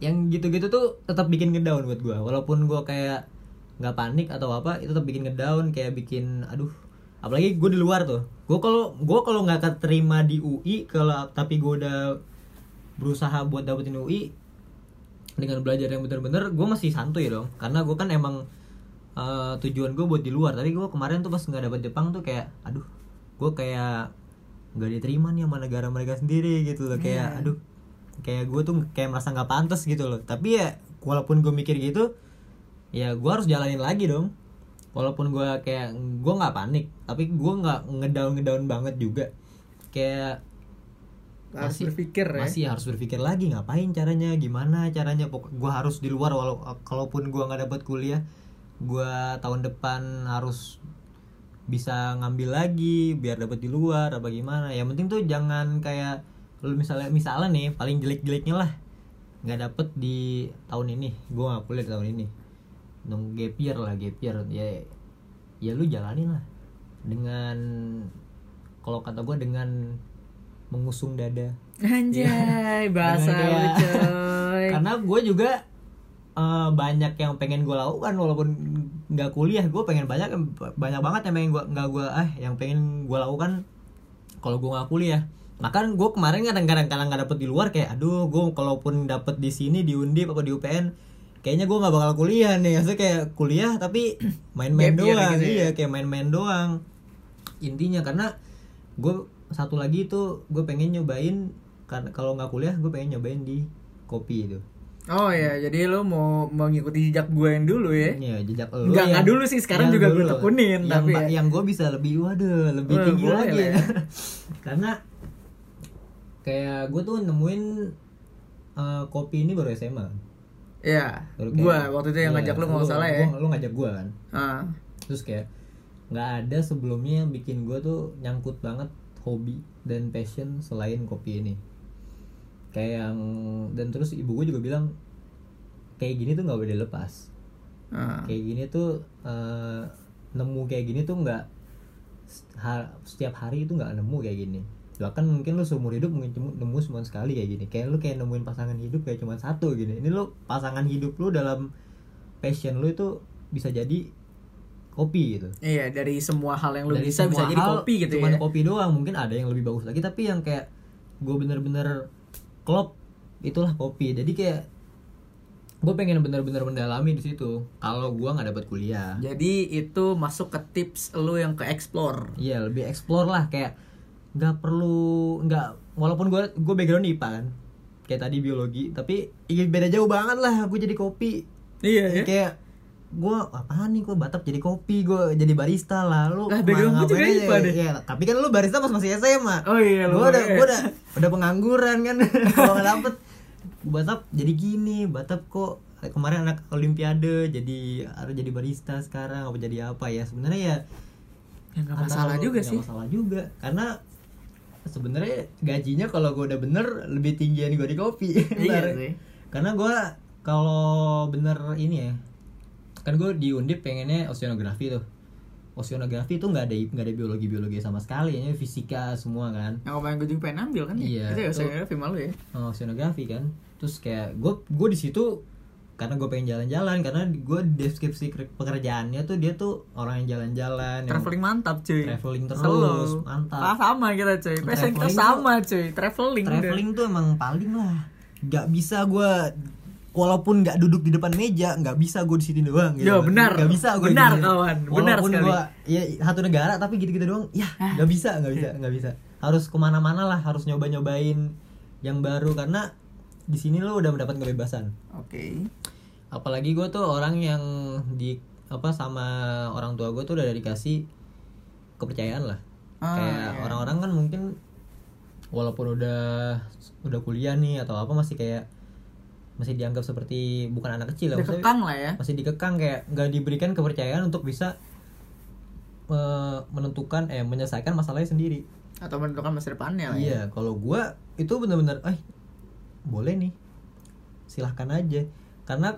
S2: yang gitu-gitu tuh tetap bikin ngedown buat gue walaupun gue kayak nggak panik atau apa itu tetap bikin ngedown kayak bikin aduh apalagi gue di luar tuh. Gue kalau gue kalau nggak keterima di UI kalau tapi gue udah berusaha buat dapetin UI dengan belajar yang bener-bener gue masih santuy dong. Karena gue kan emang eh, tujuan gue buat di luar. Tapi gue kemarin tuh pas nggak dapet Jepang tuh kayak aduh gue kayak nggak diterima nih sama negara mereka sendiri gitu loh. Kayak
S1: Iya.
S2: aduh kayak gue tuh kayak merasa nggak pantas gitu loh. Tapi ya walaupun gue mikir gitu ya gue harus jalanin lagi dong walaupun gue kayak gue nggak panik tapi gue nggak ngedown ngedown banget juga. Kayak
S1: harus
S2: Masih-
S1: berpikir ya.
S2: masih harus berpikir lagi ngapain caranya gimana caranya. Pokok gue harus di luar walau kalaupun gue nggak dapat kuliah gue tahun depan harus bisa ngambil lagi biar dapat di luar apa gimana. Yang penting tuh jangan kayak lu misalnya misalnya nih paling jelek-jeleknya lah. Nggak dapet di tahun ini gue nggak kuliah di tahun ini dong gap year lah gap year. Ya ya lu jalanin lah. Dengan kalau kata gue dengan mengusung dada.
S1: Anjay bahasa
S2: Dengan
S1: lu coy.
S2: Karena gue juga eh, banyak yang pengen gue lakukan walaupun nggak kuliah. Gue pengen banyak banyak banget yang pengen gue nggak gue ah yang pengen gue lakukan kalau gue nggak kuliah. Bahkan gue kemarin kadang-kadang kadang nggak dapet di luar kayak aduh gue kalaupun dapet di sini di undip apa di UPN kayaknya gue nggak bakal kuliah nih maksudnya kayak kuliah tapi main-main doang
S1: gitu ya.
S2: iya kayak main-main doang intinya karena gue satu lagi itu gue pengen nyobain kalau nggak kuliah gue pengen nyobain di kopi itu
S1: oh ya jadi lu mau mengikuti jejak gue yang dulu ya
S2: Iya jejak lo
S1: Nggak-
S2: yang-
S1: nggak dulu sih, sekarang juga gue tekunin,
S2: yang,
S1: tapi ya.
S2: yang gue bisa lebih waduh lebih
S1: Wah,
S2: tinggi lagi ya.
S1: ya.
S2: karena kayak gue tuh nemuin eh, kopi ini baru SMA
S1: ya
S2: Baru
S1: gue waktu itu yang
S2: iya,
S1: ngajak lu nggak salah ya.
S2: gua- lu ngajak gue kan.
S1: Ah.
S2: terus kayak nggak ada sebelumnya yang bikin gue tuh nyangkut banget hobi dan passion selain kopi ini. Kayak yang dan terus ibu gue juga bilang kayak gini tuh nggak boleh dilepas.
S1: Ah.
S2: kayak gini tuh eh, nemu kayak gini tuh nggak setiap hari itu nggak nemu kayak gini bahkan mungkin lu seumur hidup mungkin cuma nemu cuma sekali kayak gini. Kayak lu kayak nemuin pasangan hidup kayak cuma satu gini. Ini lu pasangan hidup lu dalam passion lu itu bisa jadi kopi gitu.
S1: Iya dari semua hal yang lu
S2: Dari
S1: bisa bisa jadi kopi gitu
S2: cuman
S1: ya.
S2: kopi doang mungkin ada yang lebih bagus lagi. Tapi yang kayak gue bener-bener klop itulah kopi. Jadi kayak gue pengen bener-bener mendalami di situ. Kalau gue nggak dapat kuliah.
S1: Jadi itu masuk ke tips lu yang ke explore.
S2: Iya lebih explore lah. Kayak nggak perlu nggak walaupun gue gue background IPA kan kayak tadi biologi tapi iya, beda jauh banget lah gue jadi kopi
S1: Iya
S2: kayak gue apaan nih gue Batak jadi kopi gue jadi barista lah lu
S1: Lah, background gua juga IPA deh.
S2: Iya, tapi kan lu barista pas masih SMA
S1: Oh iya lu.
S2: gue udah
S1: iya.
S2: gue udah udah pengangguran kan kalau nggak dapet Batak jadi gini Batak kok kemarin anak olimpiade jadi harus jadi barista sekarang apa jadi apa ya sebenarnya ya
S1: Ya
S2: antara
S1: masalah
S2: lu-
S1: juga
S2: nggak
S1: sih.
S2: masalah juga karena sebenarnya gajinya kalau gue udah bener lebih tinggian gue di kopi
S1: Iya sih.
S2: karena gue kalau bener ini ya kan gue di undip pengennya oceanografi tuh oceanografi itu nggak ada nggak ada biologi biologi sama sekali hanya fisika semua kan
S1: Yang kemarin gue juga pengen ambil kan ya.
S2: Iya,
S1: Itu ya film malu ya.
S2: oh, oceanografi kan terus kayak gue gue di situ karena gue pengen jalan-jalan karena gue deskripsi ke- pekerjaannya tuh dia tuh orang yang jalan-jalan yang
S1: Traveling mantap cuy.
S2: traveling terus
S1: Selalu.
S2: mantap
S1: Ah, sama kita cuy. Passion kita sama cuy. Traveling.
S2: traveling tuh emang paling lah nggak bisa gue walaupun nggak duduk di depan meja nggak bisa gue di sini doang gitu.
S1: Yo, benar.
S2: nggak bisa gue
S1: Benar,
S2: di sini.
S1: kawan. Benar
S2: walaupun
S1: sekali.
S2: gue ya satu negara tapi gitu-gitu doang ya
S1: Ah.
S2: nggak bisa nggak bisa nggak bisa harus ke mana-mana lah harus nyoba-nyobain yang baru karena di sini lo udah mendapat kebebasan
S1: Oke.
S2: Apalagi gue tuh orang yang di apa sama orang tua gue tuh udah dikasih kepercayaan lah
S1: Ah,
S2: kayak
S1: iya.
S2: orang-orang kan mungkin walaupun udah udah kuliah nih atau apa masih kayak masih dianggap seperti bukan anak kecil lah
S1: Dikekang lah ya.
S2: masih dikekang kayak nggak diberikan kepercayaan untuk bisa eh, menentukan eh menyelesaikan masalahnya sendiri
S1: Atau menentukan masa depannya lah ya.
S2: iya kalau gua itu bener-bener eh boleh nih silahkan aja karena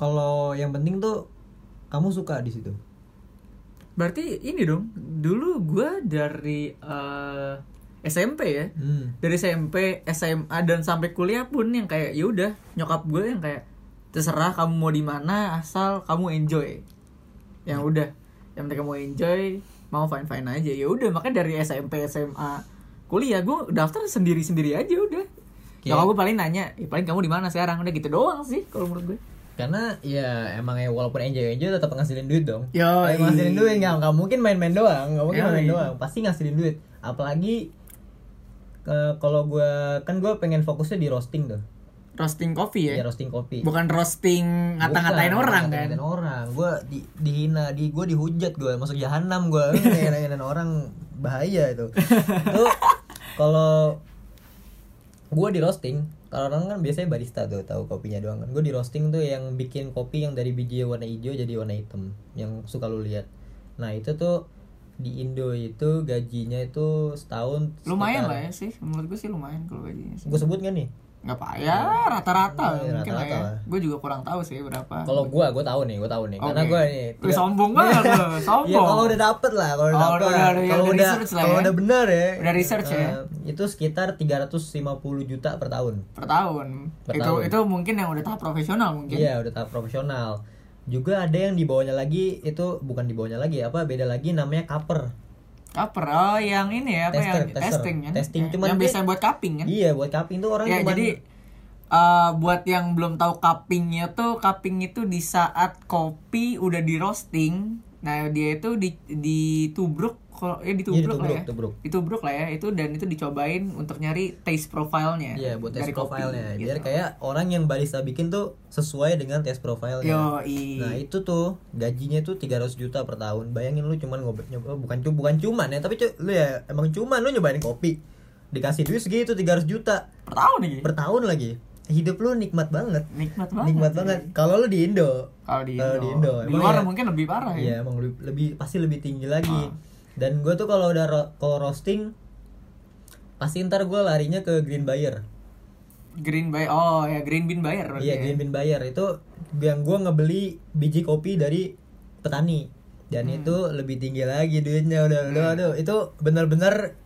S2: kalau yang penting tuh kamu suka di situ
S1: Berarti ini dong. Dulu gue dari eh, SMP ya.
S2: hmm.
S1: dari SMP, SMA dan sampai kuliah pun yang kayak ya udah nyokap gue yang kayak terserah kamu mau di mana asal kamu enjoy. Yang udah, yang penting kamu enjoy, mau fine fine aja ya udah makanya dari SMP SMA kuliah gue daftar sendiri sendiri aja udah. Nyokap gue paling nanya, ya paling kamu di mana sekarang udah gitu doang sih kalau menurut gue.
S2: Karena ya emang ya walaupun enjoy enjoy tetap ngasilin duit dong. Kayak ngasilin duit nggak nggak mungkin main-main doang nggak mungkin
S1: Yoi.
S2: main doang pasti ngasilin duit apalagi eh, kalau gua kan gua pengen fokusnya di roasting tuh
S1: Roasting kopi
S2: ya
S1: ya.
S2: roasting kopi
S1: Bukan roasting ngata-ngatain orang kan.
S2: ngata-ngatain orang gue di, dihina di gue dihujat gue masuk jahanam gue ngata-ngatain orang bahaya itu itu kalau gue di roasting kalau orang kan biasanya barista tuh tahu kopinya doang kan. Gue di roasting tuh yang bikin kopi yang dari biji warna hijau jadi warna hitam yang suka lu lihat. Nah itu tuh di Indo itu gajinya itu setahun
S1: lumayan lah ya sih. Menurut gue sih lumayan kalau gajinya sih
S2: gue sebut gak nih
S1: nggak apa ya rata-rata
S2: Iya,
S1: mungkin lah ya
S2: rata-rata lah.
S1: gue juga kurang tahu sih berapa
S2: kalau gue gue tahu nih gue tahu nih karena
S1: Oke.
S2: gue nih
S1: Wih, sombong banget lo sombong
S2: Ya kalau udah dapet lah, kalau udah
S1: Oh,
S2: dapet.
S1: udah- udah- udah-
S2: Kalau
S1: udah
S2: udah
S1: research lah
S2: kalau
S1: ya.
S2: udah benar ya.
S1: Udah research ya.
S2: eh, Itu sekitar 350 juta per tahun.
S1: per tahun
S2: Per
S1: itu
S2: tahun.
S1: itu mungkin yang udah tahap profesional mungkin
S2: Iya, udah tahap profesional. Juga ada yang di bawahnya lagi itu bukan di bawahnya lagi apa beda lagi namanya cover.
S1: Kaper, oh yang ini ya apa
S2: Tester,
S1: yang
S2: tester.
S1: testing kan?
S2: Testing,
S1: Ya,
S2: cuman
S1: yang
S2: dia-
S1: biasa buat cupping kan?
S2: Iya, buat cupping tuh orang
S1: ya
S2: cuman
S1: jadi eh, buat yang belum tahu cuppingnya tuh cupping itu di saat kopi udah di roasting, nah dia itu di ditubruk kalau ya ditubruk,
S2: Iya,
S1: lah ya,
S2: tubruk.
S1: ditubruk lah ya itu dan itu dicobain untuk nyari taste profile-nya.
S2: Iya, buat test
S1: dari kopi,
S2: profilnya.
S1: gitu.
S2: Biar kayak orang yang barista bikin tuh sesuai dengan test profilnya.
S1: Yo,
S2: Nah itu tuh gajinya tuh 300 juta per tahun. Bayangin lu cuman ngobrol nyoba bukan cu- bukan cuman ya, tapi cu- lu ya emang cuman lu nyobain kopi. Dikasih duit segitu 300 juta
S1: per tahun nih.
S2: per tahun lagi. Hidup lu nikmat banget.
S1: Nikmat banget.
S2: Nikmat banget. Kalau lu di Indo,
S1: Kalau di Indo.
S2: di Indo,
S1: Di luar
S2: ya-
S1: mungkin lebih parah ya.
S2: Iya, emang lebih, lebih pasti lebih tinggi lagi.
S1: Ah.
S2: Dan gue tuh kalau udah ro- kalau roasting pasti ntar gue larinya ke green buyer.
S1: Green buy oh ya green bean buyer
S2: Iya,
S1: ya.
S2: green bean buyer itu yang gue ngebeli biji kopi dari petani dan
S1: Hmm.
S2: itu lebih tinggi lagi duitnya udah udah aduh itu benar-benar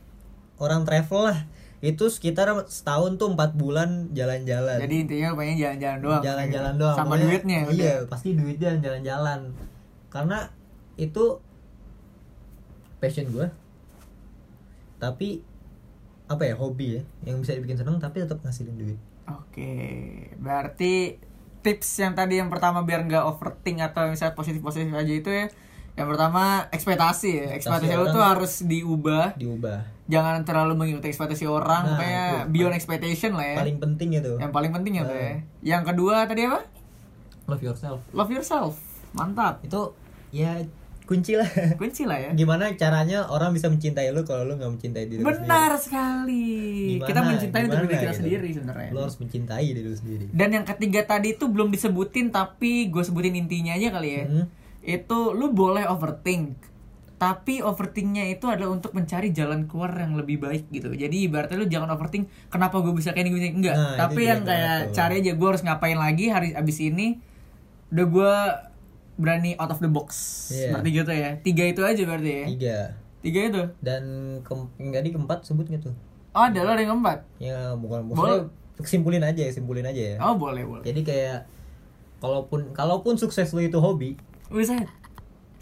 S2: orang travel lah itu sekitar setahun tuh empat bulan jalan-jalan
S1: Jadi intinya pengen jalan-jalan doang.
S2: jalan-jalan doang
S1: Sama
S2: Pokoknya-
S1: duitnya.
S2: iya
S1: udah.
S2: pasti duitnya jalan-jalan karena itu passion gue tapi apa ya hobi ya yang bisa dibikin seneng tapi tetap ngasilin duit
S1: Oke, berarti tips yang tadi yang pertama biar nggak overthink atau misalnya positif-positif aja itu ya. Yang pertama ekspektasi ya. Ekspektasi lu tuh
S2: tuh-
S1: harus diubah.
S2: diubah
S1: Jangan terlalu mengikuti ekspektasi orang,
S2: Nah,
S1: pokoknya
S2: itu
S1: beyond expectation lah ya.
S2: paling penting itu
S1: Yang paling penting ya tuh
S2: Nah.
S1: ya. Yang kedua tadi apa?
S2: love yourself
S1: Love yourself. Mantap.
S2: itu ya kunci lah
S1: Kunci lah ya.
S2: gimana caranya orang bisa mencintai lu kalau lu nggak mencintai diri lu
S1: Benar sekali.
S2: Gimana?
S1: Kita mencintai untuk
S2: Gimana
S1: diri kita
S2: gitu?
S1: sendiri sebenarnya.
S2: sendiri lu harus mencintai diri lu sendiri
S1: Dan yang ketiga tadi itu belum disebutin tapi gue sebutin intinya aja kali ya.
S2: Hmm.
S1: Itu lu boleh overthink. Tapi overthinknya itu adalah untuk mencari jalan keluar yang lebih baik gitu. Jadi ibaratnya lu jangan overthink kenapa gue bisa kayak gini enggak.
S2: Nah,
S1: tapi yang kayak cari aja gue harus ngapain lagi hari abis ini. Udah gue berani out of the box.
S2: Iya.
S1: Berarti gitu ya. Tiga itu aja berarti ya.
S2: tiga
S1: Tiga itu.
S2: dan ke, yang tadi keempat sebut tuh
S1: Oh ada lo yang keempat.
S2: ya bukan maksudnya simpulin aja simpulin aja ya
S1: Oh boleh boleh.
S2: jadi kayak kalaupun kalaupun sukses lu itu hobi
S1: Bisa.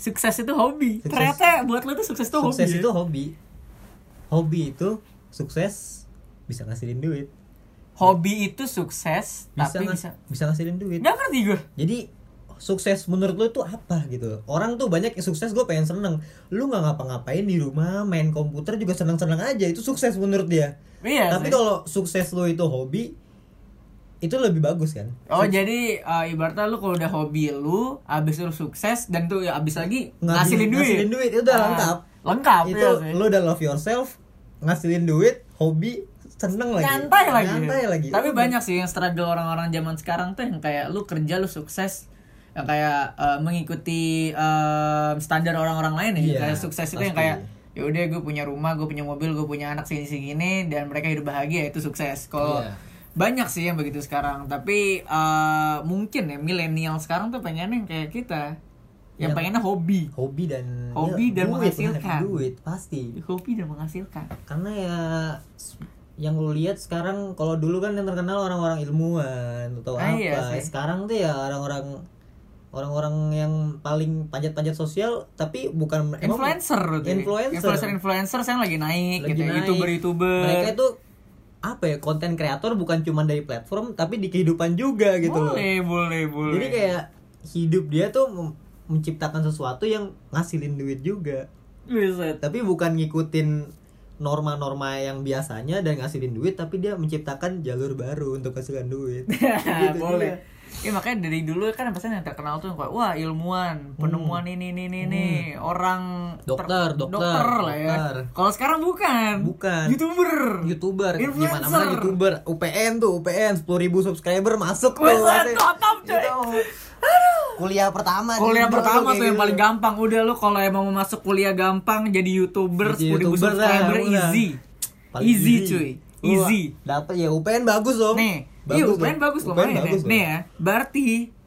S1: Sukses itu hobi.
S2: Sukses-
S1: Ternyata buat lo tuh sukses itu
S2: sukses
S1: hobi. ya?
S2: itu hobi hobi itu sukses bisa ngasilin duit
S1: Hobi itu sukses
S2: bisa
S1: tapi
S2: ngas-
S1: bisa.
S2: bisa ngasilin duit
S1: Gak ngerti gue.
S2: jadi sukses menurut lu itu apa gitu orang tuh banyak yang sukses gue pengen seneng lu nggak ngapa-ngapain di rumah main komputer juga seneng-seneng aja itu sukses menurut dia
S1: Iya.
S2: tapi kalau sukses lu itu hobi itu lebih bagus kan
S1: Oh jadi uh, ibaratnya lu kalau udah hobi lu, abis lu sukses dan tuh ya abis lagi
S2: Ngasilin-
S1: ngasilin duit.
S2: ngasilin duit, itu udah
S1: Ah,
S2: lengkap.
S1: Lengkap
S2: itu
S1: sih.
S2: lu udah love yourself ngasilin duit hobi seneng lagi
S1: nyantai lagi.
S2: nyantai lagi
S1: Tapi
S2: Udah.
S1: banyak sih yang struggle orang-orang zaman sekarang tuh yang kayak lu kerja lu sukses yang kayak uh, mengikuti um, standar orang-orang lain ya.
S2: Iya,
S1: kayak sukses itu yang kayak ya udah gue punya rumah, gue punya mobil, gue punya anak segini-segini dan mereka hidup bahagia itu sukses. Kalau
S2: Iya.
S1: Banyak sih yang begitu sekarang, tapi uh, mungkin ya milenial sekarang tuh pengen yang kayak kita. Yang
S2: Yang-
S1: pengennya hobi.
S2: hobi dan
S1: Hobi
S2: ya,
S1: dan
S2: duit,
S1: menghasilkan.
S2: duit pasti
S1: Hobi dan menghasilkan.
S2: karena ya yang lu lihat sekarang kalau dulu kan yang terkenal orang-orang ilmuwan atau
S1: Ah,
S2: apa
S1: iya sih.
S2: sekarang tuh ya orang-orang orang-orang yang paling panjat-panjat sosial tapi bukan emang
S1: Influencer tuh.
S2: Influencer.
S1: Influencer influencer yang lagi naik
S2: lagi
S1: gitu.
S2: naik.
S1: Youtuber-youtuber.
S2: mereka itu apa ya konten kreator bukan cuma dari platform tapi di kehidupan juga gitu loh
S1: boleh, boleh, boleh.
S2: jadi kayak hidup dia tuh menciptakan sesuatu yang ngasilin duit juga
S1: Buset.
S2: tapi bukan ngikutin norma-norma yang biasanya dan ngasilin duit tapi dia menciptakan jalur baru untuk hasilkan duit Gitu
S1: boleh.
S2: dia.
S1: Iya makanya dari dulu kan pesan yang terkenal tuh kayak wah ilmuwan, penemuan ini ini ini ini orang ter-
S2: Dokter, dokter,
S1: lah ya.
S2: dokter.
S1: Kalau sekarang bukan.
S2: Bukan.
S1: Youtuber.
S2: youtuber
S1: Influencer.
S2: gimana mana youtuber UPN tuh UPN 10.000 ribu subscriber masuk tuh
S1: Wah,
S2: pasti.
S1: mantap, coy.
S2: Itu kuliah pertama
S1: Kuliah pertama tuh yang
S2: gitu.
S1: paling gampang. Udah lu kalau emang mau masuk kuliah gampang jadi YouTuber
S2: Jadi
S1: 10.000
S2: YouTuber lah,
S1: subscriber
S2: udah.
S1: easy.
S2: Paling
S1: Easy, cuy. Easy.
S2: dapat ya UPN bagus dong
S1: Nih, iya
S2: bagus
S1: UPN bagus loh
S2: UPN
S1: main
S2: bagus
S1: ya.
S2: loh.
S1: Nih ya, berarti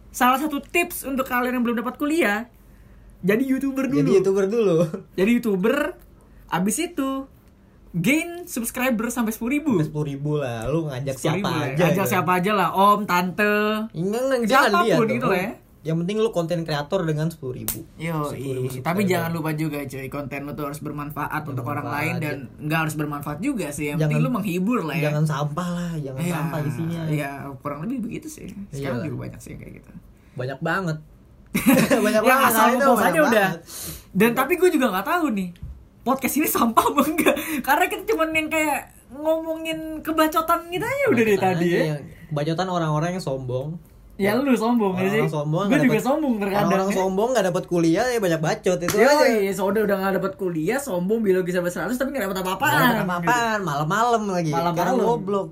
S1: salah satu tips untuk kalian yang belum dapat kuliah jadi YouTuber dulu.
S2: jadi youtuber dulu
S1: Jadi YouTuber abis itu gain subscriber sampai 10.000 ribu.
S2: sepuluh ribu lah lu ngajak siapa aja
S1: Ajak
S2: gitu.
S1: siapa aja lah, om, tante.
S2: Jangan
S1: Siapa
S2: pun
S1: gitu lah ya.
S2: Yang penting lu konten kreator dengan sepuluh ribu.
S1: Yo,
S2: 10.000
S1: tapi
S2: subscriber.
S1: jangan lupa juga cuy, konten lu tuh harus bermanfaat untuk orang lain dan nggak harus bermanfaat juga sih. Yang penting
S2: Jangan-
S1: lu menghibur lah ya.
S2: Jangan sampah lah, jangan
S1: Iya,
S2: sampah isinya.
S1: Iya, kurang lebih begitu sih. Sekarang
S2: Iya.
S1: juga banyak sih yang kayak gitu.
S2: Banyak banget. banyak
S1: yang
S2: banget.
S1: asal
S2: itu banyak
S1: udah.
S2: banget.
S1: Dan tapi gue juga nggak tahu nih podcast ini sampah apa enggak. Karena kita cuman yang kayak ngomongin kebacotan gitu aja udah dari tadi ya.
S2: yang- Bacotan orang-orang yang sombong.
S1: Ya lu sombong ya sih.
S2: Orang-orang sombong.
S1: Gue juga
S2: dapet-
S1: sombong terkadang.
S2: Orang-orang
S1: ya.
S2: sombong nggak dapat kuliah ya banyak bacot itu
S1: Yo,
S2: aja.
S1: iya, udah udah gak dapat kuliah, sombong biologi sampai 100 tapi gak dapat apa-apaan.
S2: Nggak dapat apa-apaan, malam-malam lagi.
S1: Malam-malam.
S2: Karena goblok.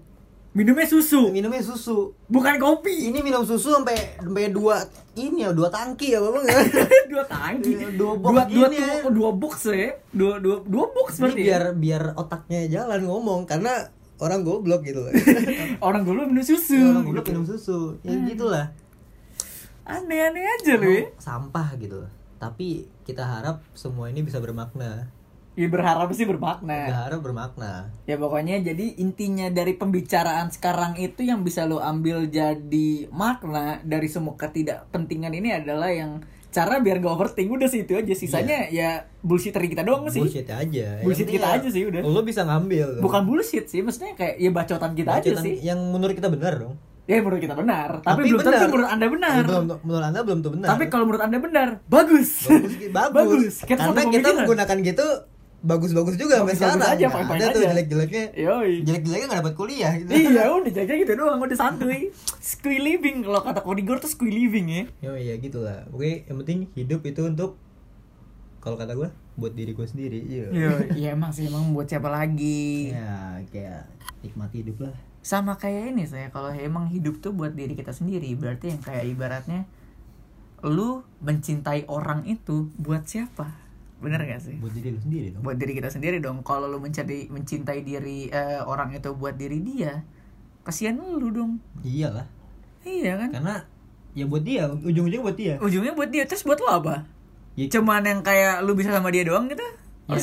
S1: Minumnya susu,
S2: Minumnya susu.
S1: bukan kopi.
S2: Ini minum susu sampai sampai dua ini ya dua tangki ya bapak nggak?
S1: dua tangki.
S2: Iya, dua box
S1: dua, dua, dua,
S2: ya.
S1: dua box ya. Dua dua dua box
S2: Ini
S1: berarti. ya?
S2: biar biar otaknya jalan ngomong karena orang goblok gitu.
S1: Orang dulu minum susu.
S2: orang goblok minum susu. Ya gitulah.
S1: Aneh-aneh aja lu ya.
S2: Sampah gitu. Tapi kita harap semua ini bisa bermakna.
S1: Ya berharap sih bermakna.
S2: Kita harap bermakna.
S1: Ya pokoknya jadi intinya dari pembicaraan sekarang itu yang bisa lo ambil jadi makna dari semua ketidakpentingan ini adalah yang cara biar gak overthink udah sih itu aja sisanya ya bullshit dari kita doang sih
S2: Bullshit aja. Yang
S1: Bullshit
S2: penting
S1: kita
S2: ya,
S1: aja sih, udah.
S2: Lo bisa ngambil.
S1: bukan bullshit sih maksudnya kayak ya bacotan kita aja
S2: Bacotan
S1: sih
S2: Yang menurut kita benar dong.
S1: ya menurut kita benar tapi, belum
S2: benar.
S1: tentu menurut anda benar
S2: Belum, menurut anda belum tuh benar.
S1: tapi kalau menurut anda benar bagus
S2: bagus, bagus.
S1: Kita
S2: Karena kita menggunakan gitu bagus-bagus juga sampai sekarang.
S1: aja,
S2: ada tuh jelek-jeleknya.
S1: Yoi.
S2: Jelek-jeleknya nggak dapat kuliah gitu.
S1: iya udah jaga gitu doang udah santuy squee living kalau kata Kodigor tuh squee living ya
S2: Yo iya gitu lah. Oke, yang penting hidup itu untuk kalau kata gue buat diri gue sendiri. Iya.
S1: Iya, iya emang sih emang buat siapa lagi.
S2: Ya, kayak nikmati hidup lah.
S1: Sama kayak ini saya kalau emang hidup tuh buat diri kita sendiri, berarti yang kayak ibaratnya lu mencintai orang itu buat siapa? Bener gak sih?
S2: Buat diri lu sendiri dong.
S1: Buat diri kita sendiri dong. Kalau lu mencari mencintai diri eh, orang itu buat diri dia, kasihan lu dong.
S2: Iyalah.
S1: Iya kan?
S2: Karena ya buat dia, ujung-ujungnya buat dia.
S1: Ujungnya buat dia terus buat lu apa?
S2: Ya,
S1: Cuman yang kayak lu bisa sama dia doang gitu?
S2: Ya,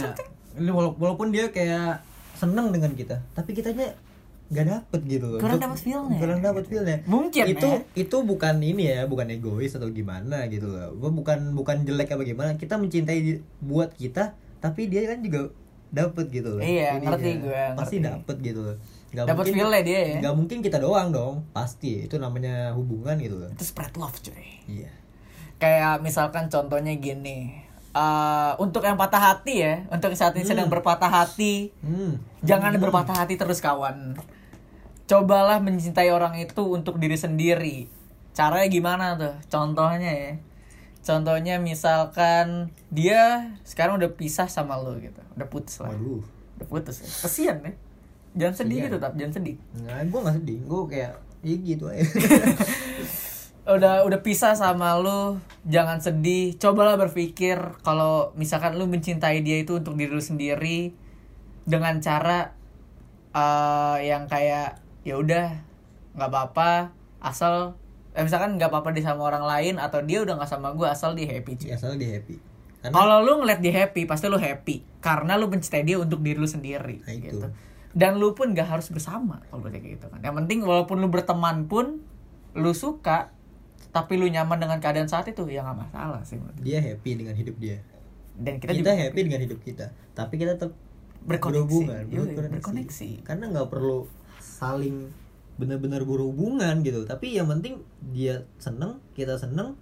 S2: walaupun dia kayak seneng dengan kita, tapi kitanya nggak dapet gitu loh.
S1: Kurang dapet feel-nya.
S2: Kurang dapet feelnya.
S1: Mungkin
S2: itu
S1: ya.
S2: itu bukan ini ya, bukan egois atau gimana gitu loh. Gua bukan bukan jelek apa gimana. Kita mencintai buat kita, tapi dia kan juga dapet gitu loh.
S1: Iya,
S2: Ininya.
S1: ngerti gua,
S2: Pasti
S1: ngerti.
S2: dapet gitu loh. Nggak
S1: Dapet
S2: mungkin-
S1: feel-nya dia ya.
S2: nggak mungkin kita doang dong, pasti itu namanya hubungan gitu loh.
S1: Itu spread love cuy.
S2: Iya.
S1: kayak misalkan contohnya gini eh untuk yang patah hati ya untuk yang saat ini sedang berpatah hati
S2: Hmm.
S1: jangan berpatah hati terus kawan cobalah mencintai orang itu untuk diri sendiri. Caranya gimana tuh? Contohnya ya. Contohnya misalkan dia sekarang udah pisah sama lo gitu. Udah putus lah.
S2: Waduh.
S1: udah putus ya. kesian ya. Jangan sedih gitu tapi jangan sedih.
S2: Nah, gue gak sedih, gue kayak ya gitu aja.
S1: udah udah pisah sama lu jangan sedih. Cobalah berpikir kalau misalkan lu mencintai dia itu untuk diri lu sendiri dengan cara eh, yang kayak ya udah nggak apa-apa asal eh, misalkan nggak apa-apa dia sama orang lain atau dia udah nggak sama gue asal dia happy cuy.
S2: asal dia happy. Karena
S1: Kalau lu ngeliat dia happy, pasti lu happy karena lu mencintai dia untuk diri lu sendiri
S2: Nah, itu.
S1: gitu. Dan lu pun gak harus bersama kalau kayak gitu kan. Yang penting walaupun lu berteman pun lu suka tapi lu nyaman dengan keadaan saat itu ya nggak masalah sih menurut
S2: dia happy dengan hidup dia.
S1: Dan kita,
S2: Kita,
S1: juga
S2: happy dengan hidup kita, tapi kita tetap
S1: Berkoneksi.
S2: berhubungan,
S1: Yoi,
S2: berkoneksi.
S1: berkoneksi.
S2: Karena nggak perlu saling benar-benar berhubungan gitu. Tapi yang penting dia seneng, kita seneng.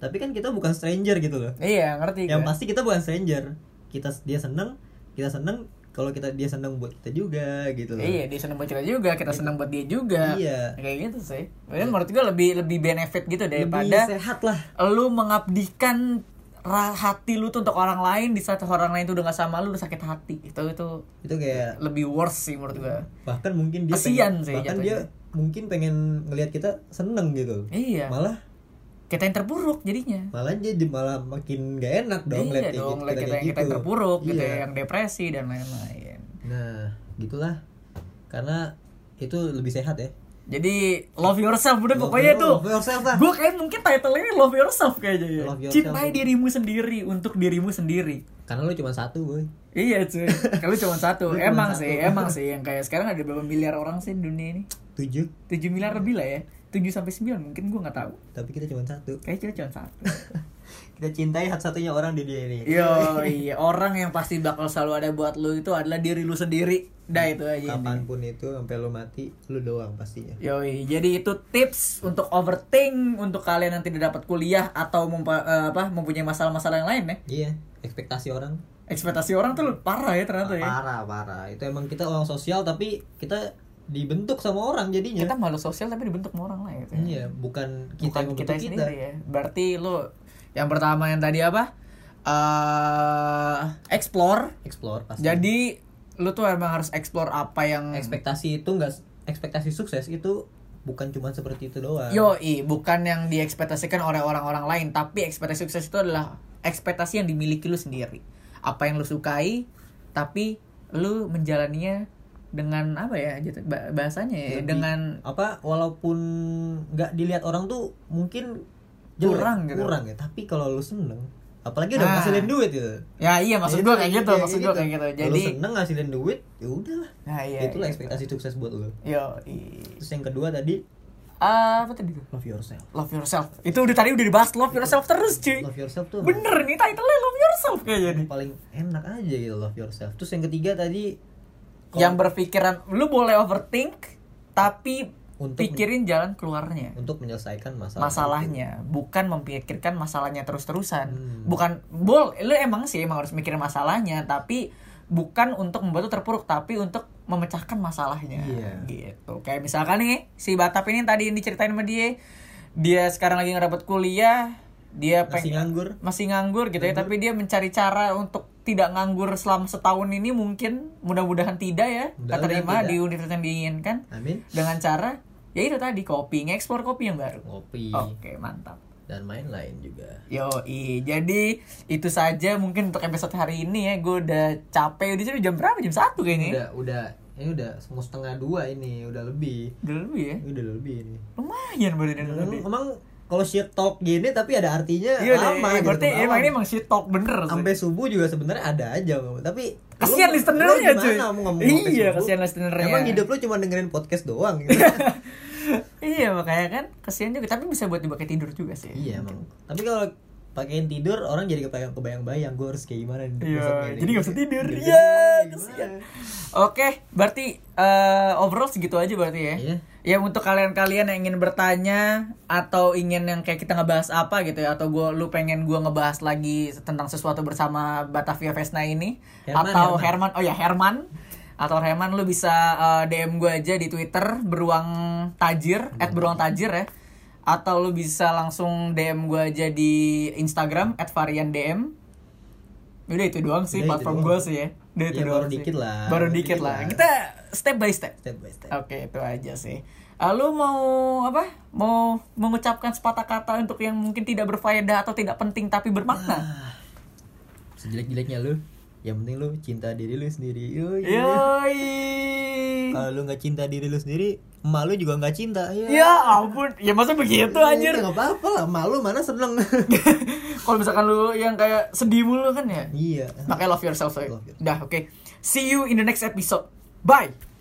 S2: Tapi kan kita bukan stranger gitu loh.
S1: Iya, ngerti
S2: Yang
S1: gue.
S2: pasti kita bukan stranger. Kita dia seneng, kita seneng. kalau kita dia seneng buat kita juga gitu loh
S1: Iya, dia seneng buat kita juga, kita seneng buat dia juga.
S2: Iya.
S1: Kayak gitu sih. Jadi menurut gue lebih lebih benefit gitu
S2: lebih
S1: daripada
S2: sehat lah
S1: lu mengabdikan hati lu tuh untuk orang lain di saat orang lain tuh udah gak sama lu udah sakit hati. Itu itu
S2: itu kayak
S1: lebih worse sih menurut gue.
S2: bahkan mungkin dia
S1: Kasian
S2: pengen,
S1: sih
S2: bahkan
S1: jatuhnya.
S2: dia mungkin pengen ngelihat kita seneng gitu
S1: Iya.
S2: malah
S1: Kita yang terpuruk jadinya.
S2: malah jadi malah makin gak enak dong
S1: iya dong,
S2: kita,
S1: lihat kita,
S2: kayak
S1: yang kita yang
S2: gitu.
S1: terpuruk gitu
S2: Iya.
S1: ya, yang depresi dan lain-lain.
S2: nah gitulah karena itu lebih sehat ya
S1: Jadi love yourself udah
S2: Love
S1: pokoknya tuh.
S2: love yourself lah.
S1: Gue kayak mungkin title ini love yourself kayaknya ya.
S2: Love yourself.
S1: Cintai dirimu sendiri untuk dirimu sendiri.
S2: karena lu cuma satu boy
S1: Iya cuy, kalau cuma satu. Emang
S2: satu.
S1: sih, emang sih yang kayak sekarang ada berapa miliar orang sih di dunia ini?
S2: tujuh
S1: 7 miliar lebih lah ya. 7 sampai 9 mungkin gua nggak tahu.
S2: tapi kita cuma satu
S1: Kayaknya cuma satu.
S2: kita cintai satu-satunya orang di dunia ini
S1: Yo, iya orang yang pasti bakal selalu ada buat lu itu adalah diri lu sendiri. Dah itu aja. kapan
S2: pun itu sampai lu mati lu doang pastinya
S1: Yoi, jadi itu tips untuk overthink untuk kalian yang tidak dapat kuliah atau mempa- eh, apa mempunyai masalah-masalah yang lain ya.
S2: iya ekspektasi orang
S1: Ekspektasi orang tuh parah ya ternyata ya.
S2: parah parah itu emang kita orang sosial tapi kita dibentuk sama orang jadinya
S1: Kita malu sosial tapi dibentuk sama orang lain gitu. ya.
S2: iya bukan kita
S1: Bukan
S2: yang
S1: kita
S2: kita,
S1: sendiri ya. Berarti lu yang pertama yang tadi apa? eh explore.
S2: explore pasti
S1: Jadi lu tuh emang harus explore apa yang
S2: ekspektasi itu enggak ekspektasi sukses itu bukan cuma seperti itu doang
S1: Yoi, bukan yang diekspektasikan oleh orang-orang lain, tapi ekspektasi sukses itu adalah ekspektasi yang dimiliki lu sendiri. Apa yang lu sukai, tapi lu menjalaninya dengan apa ya bahasanya ya,
S2: Lebih-
S1: dengan
S2: apa walaupun nggak dilihat orang tuh mungkin jelek,
S1: Kurang gitu.
S2: kurang ya tapi kalau lu seneng apalagi udah
S1: Ah.
S2: ngasilin duit gitu
S1: ya iya maksud gua kayak gitu,
S2: Iya,
S1: maksud gua kayak gitu.
S2: Kalau
S1: Jadi
S2: lu seneng ngasilin duit ya udahlah
S1: nah iya.
S2: itulah
S1: iya.
S2: ekspektasi sukses buat lu
S1: Yoi.
S2: terus yang kedua tadi
S1: Ah, apa tadi tuh?
S2: love yourself
S1: Love yourself. Itu udah tadi udah dibahas love yourself terus, cuy.
S2: love yourself tuh
S1: Bener nih title-nya love yourself kayaknya nih.
S2: paling enak aja gitu love yourself terus yang ketiga tadi
S1: Yang berpikiran lu boleh overthink tapi
S2: Untuk
S1: pikirin jalan keluarnya.
S2: untuk menyelesaikan masalah
S1: Masalahnya, bukan memikirkan masalahnya terus-terusan.
S2: Hmm.
S1: Bukan bol, lu emang sih emang harus mikirin masalahnya, tapi bukan untuk membuat lu terpuruk, tapi untuk memecahkan masalahnya.
S2: Iya.
S1: Gitu. Kayak misalkan nih si Batap ini tadi yang diceritain sama dia, dia sekarang lagi dapat kuliah, dia
S2: Masih
S1: pengen-
S2: nganggur.
S1: masih nganggur gitu ya tapi dia mencari cara untuk tidak nganggur selama setahun ini mungkin mudah-mudahan tidak ya
S2: Mudah-mudahan
S1: keterima di universitas yang diinginkan
S2: amin
S1: dengan cara ya itu tadi kopi ngekspor kopi yang baru
S2: ngopi
S1: oke mantap
S2: dan main lain juga
S1: Yo, jadi itu saja mungkin untuk episode hari ini ya. Gue udah capek. Udah jam berapa? Jam satu kayaknya.
S2: udah udah ini udah mau setengah dua ini udah lebih
S1: Udah lebih ya.
S2: Udah lebih ini
S1: Lumayan baru dan
S2: emang, emang kalau shit talk gini tapi ada artinya
S1: Iya
S2: lama gitu,
S1: berarti emang ini emang shit talk bener sih.
S2: sampai subuh juga sebenarnya ada aja tapi
S1: Kasihan listenernya, cuy.
S2: mau ngomong
S1: Iya, kasihan listenernya.
S2: emang hidup lu cuma dengerin podcast doang gitu.
S1: iya makanya kan kasihan juga tapi bisa buat dipakai tidur juga sih.
S2: iya emang tapi kalau pakein tidur orang jadi kebayang kebayang-bayang gue harus kayak gimana di
S1: Iya,
S2: besoknya nih.
S1: jadi gak usah tidur. Iya,
S2: gimana?
S1: kasihan. Oke, berarti eh, overall segitu aja berarti ya.
S2: Iya.
S1: Ya untuk kalian-kalian yang ingin bertanya atau ingin yang kayak kita ngebahas apa gitu ya atau gua lu pengen gua ngebahas lagi tentang sesuatu bersama Batavia Vesna ini
S2: Herman,
S1: atau
S2: Herman.
S1: Herman. oh ya Herman atau Herman lu bisa eh, DM gua aja di Twitter beruang tajir @beruang tajir ya atau lu bisa langsung DM gua aja di Instagram @variandm Udah itu doang sih
S2: Udah
S1: platform gue sih ya. Udah itu
S2: Ya,
S1: doang
S2: baru
S1: sih.
S2: dikit lah, Baru
S1: dikit
S2: dikit
S1: lah.
S2: lah.
S1: Kita step by step.
S2: step by step
S1: Oke, itu aja sih. Ah, lu mau apa? Mau mengucapkan sepatah kata untuk yang mungkin tidak berfaedah atau tidak penting tapi bermakna?
S2: Ah. sejelek-jeleknya lu yang penting lu cinta diri lu sendiri Yoi.
S1: Yoi.
S2: kalau lu nggak cinta diri lu sendiri emak lu juga nggak cinta ya
S1: Ya ampun, ya masa begitu anjir.
S2: nggak apa-apa lah emak lu mana seneng
S1: Kalau misalkan lu yang kayak sedih mulu kan ya.
S2: iya
S1: Makanya love yourself. Soy.
S2: Love yourself.
S1: Dah, oke. See you in the next episode. Bye.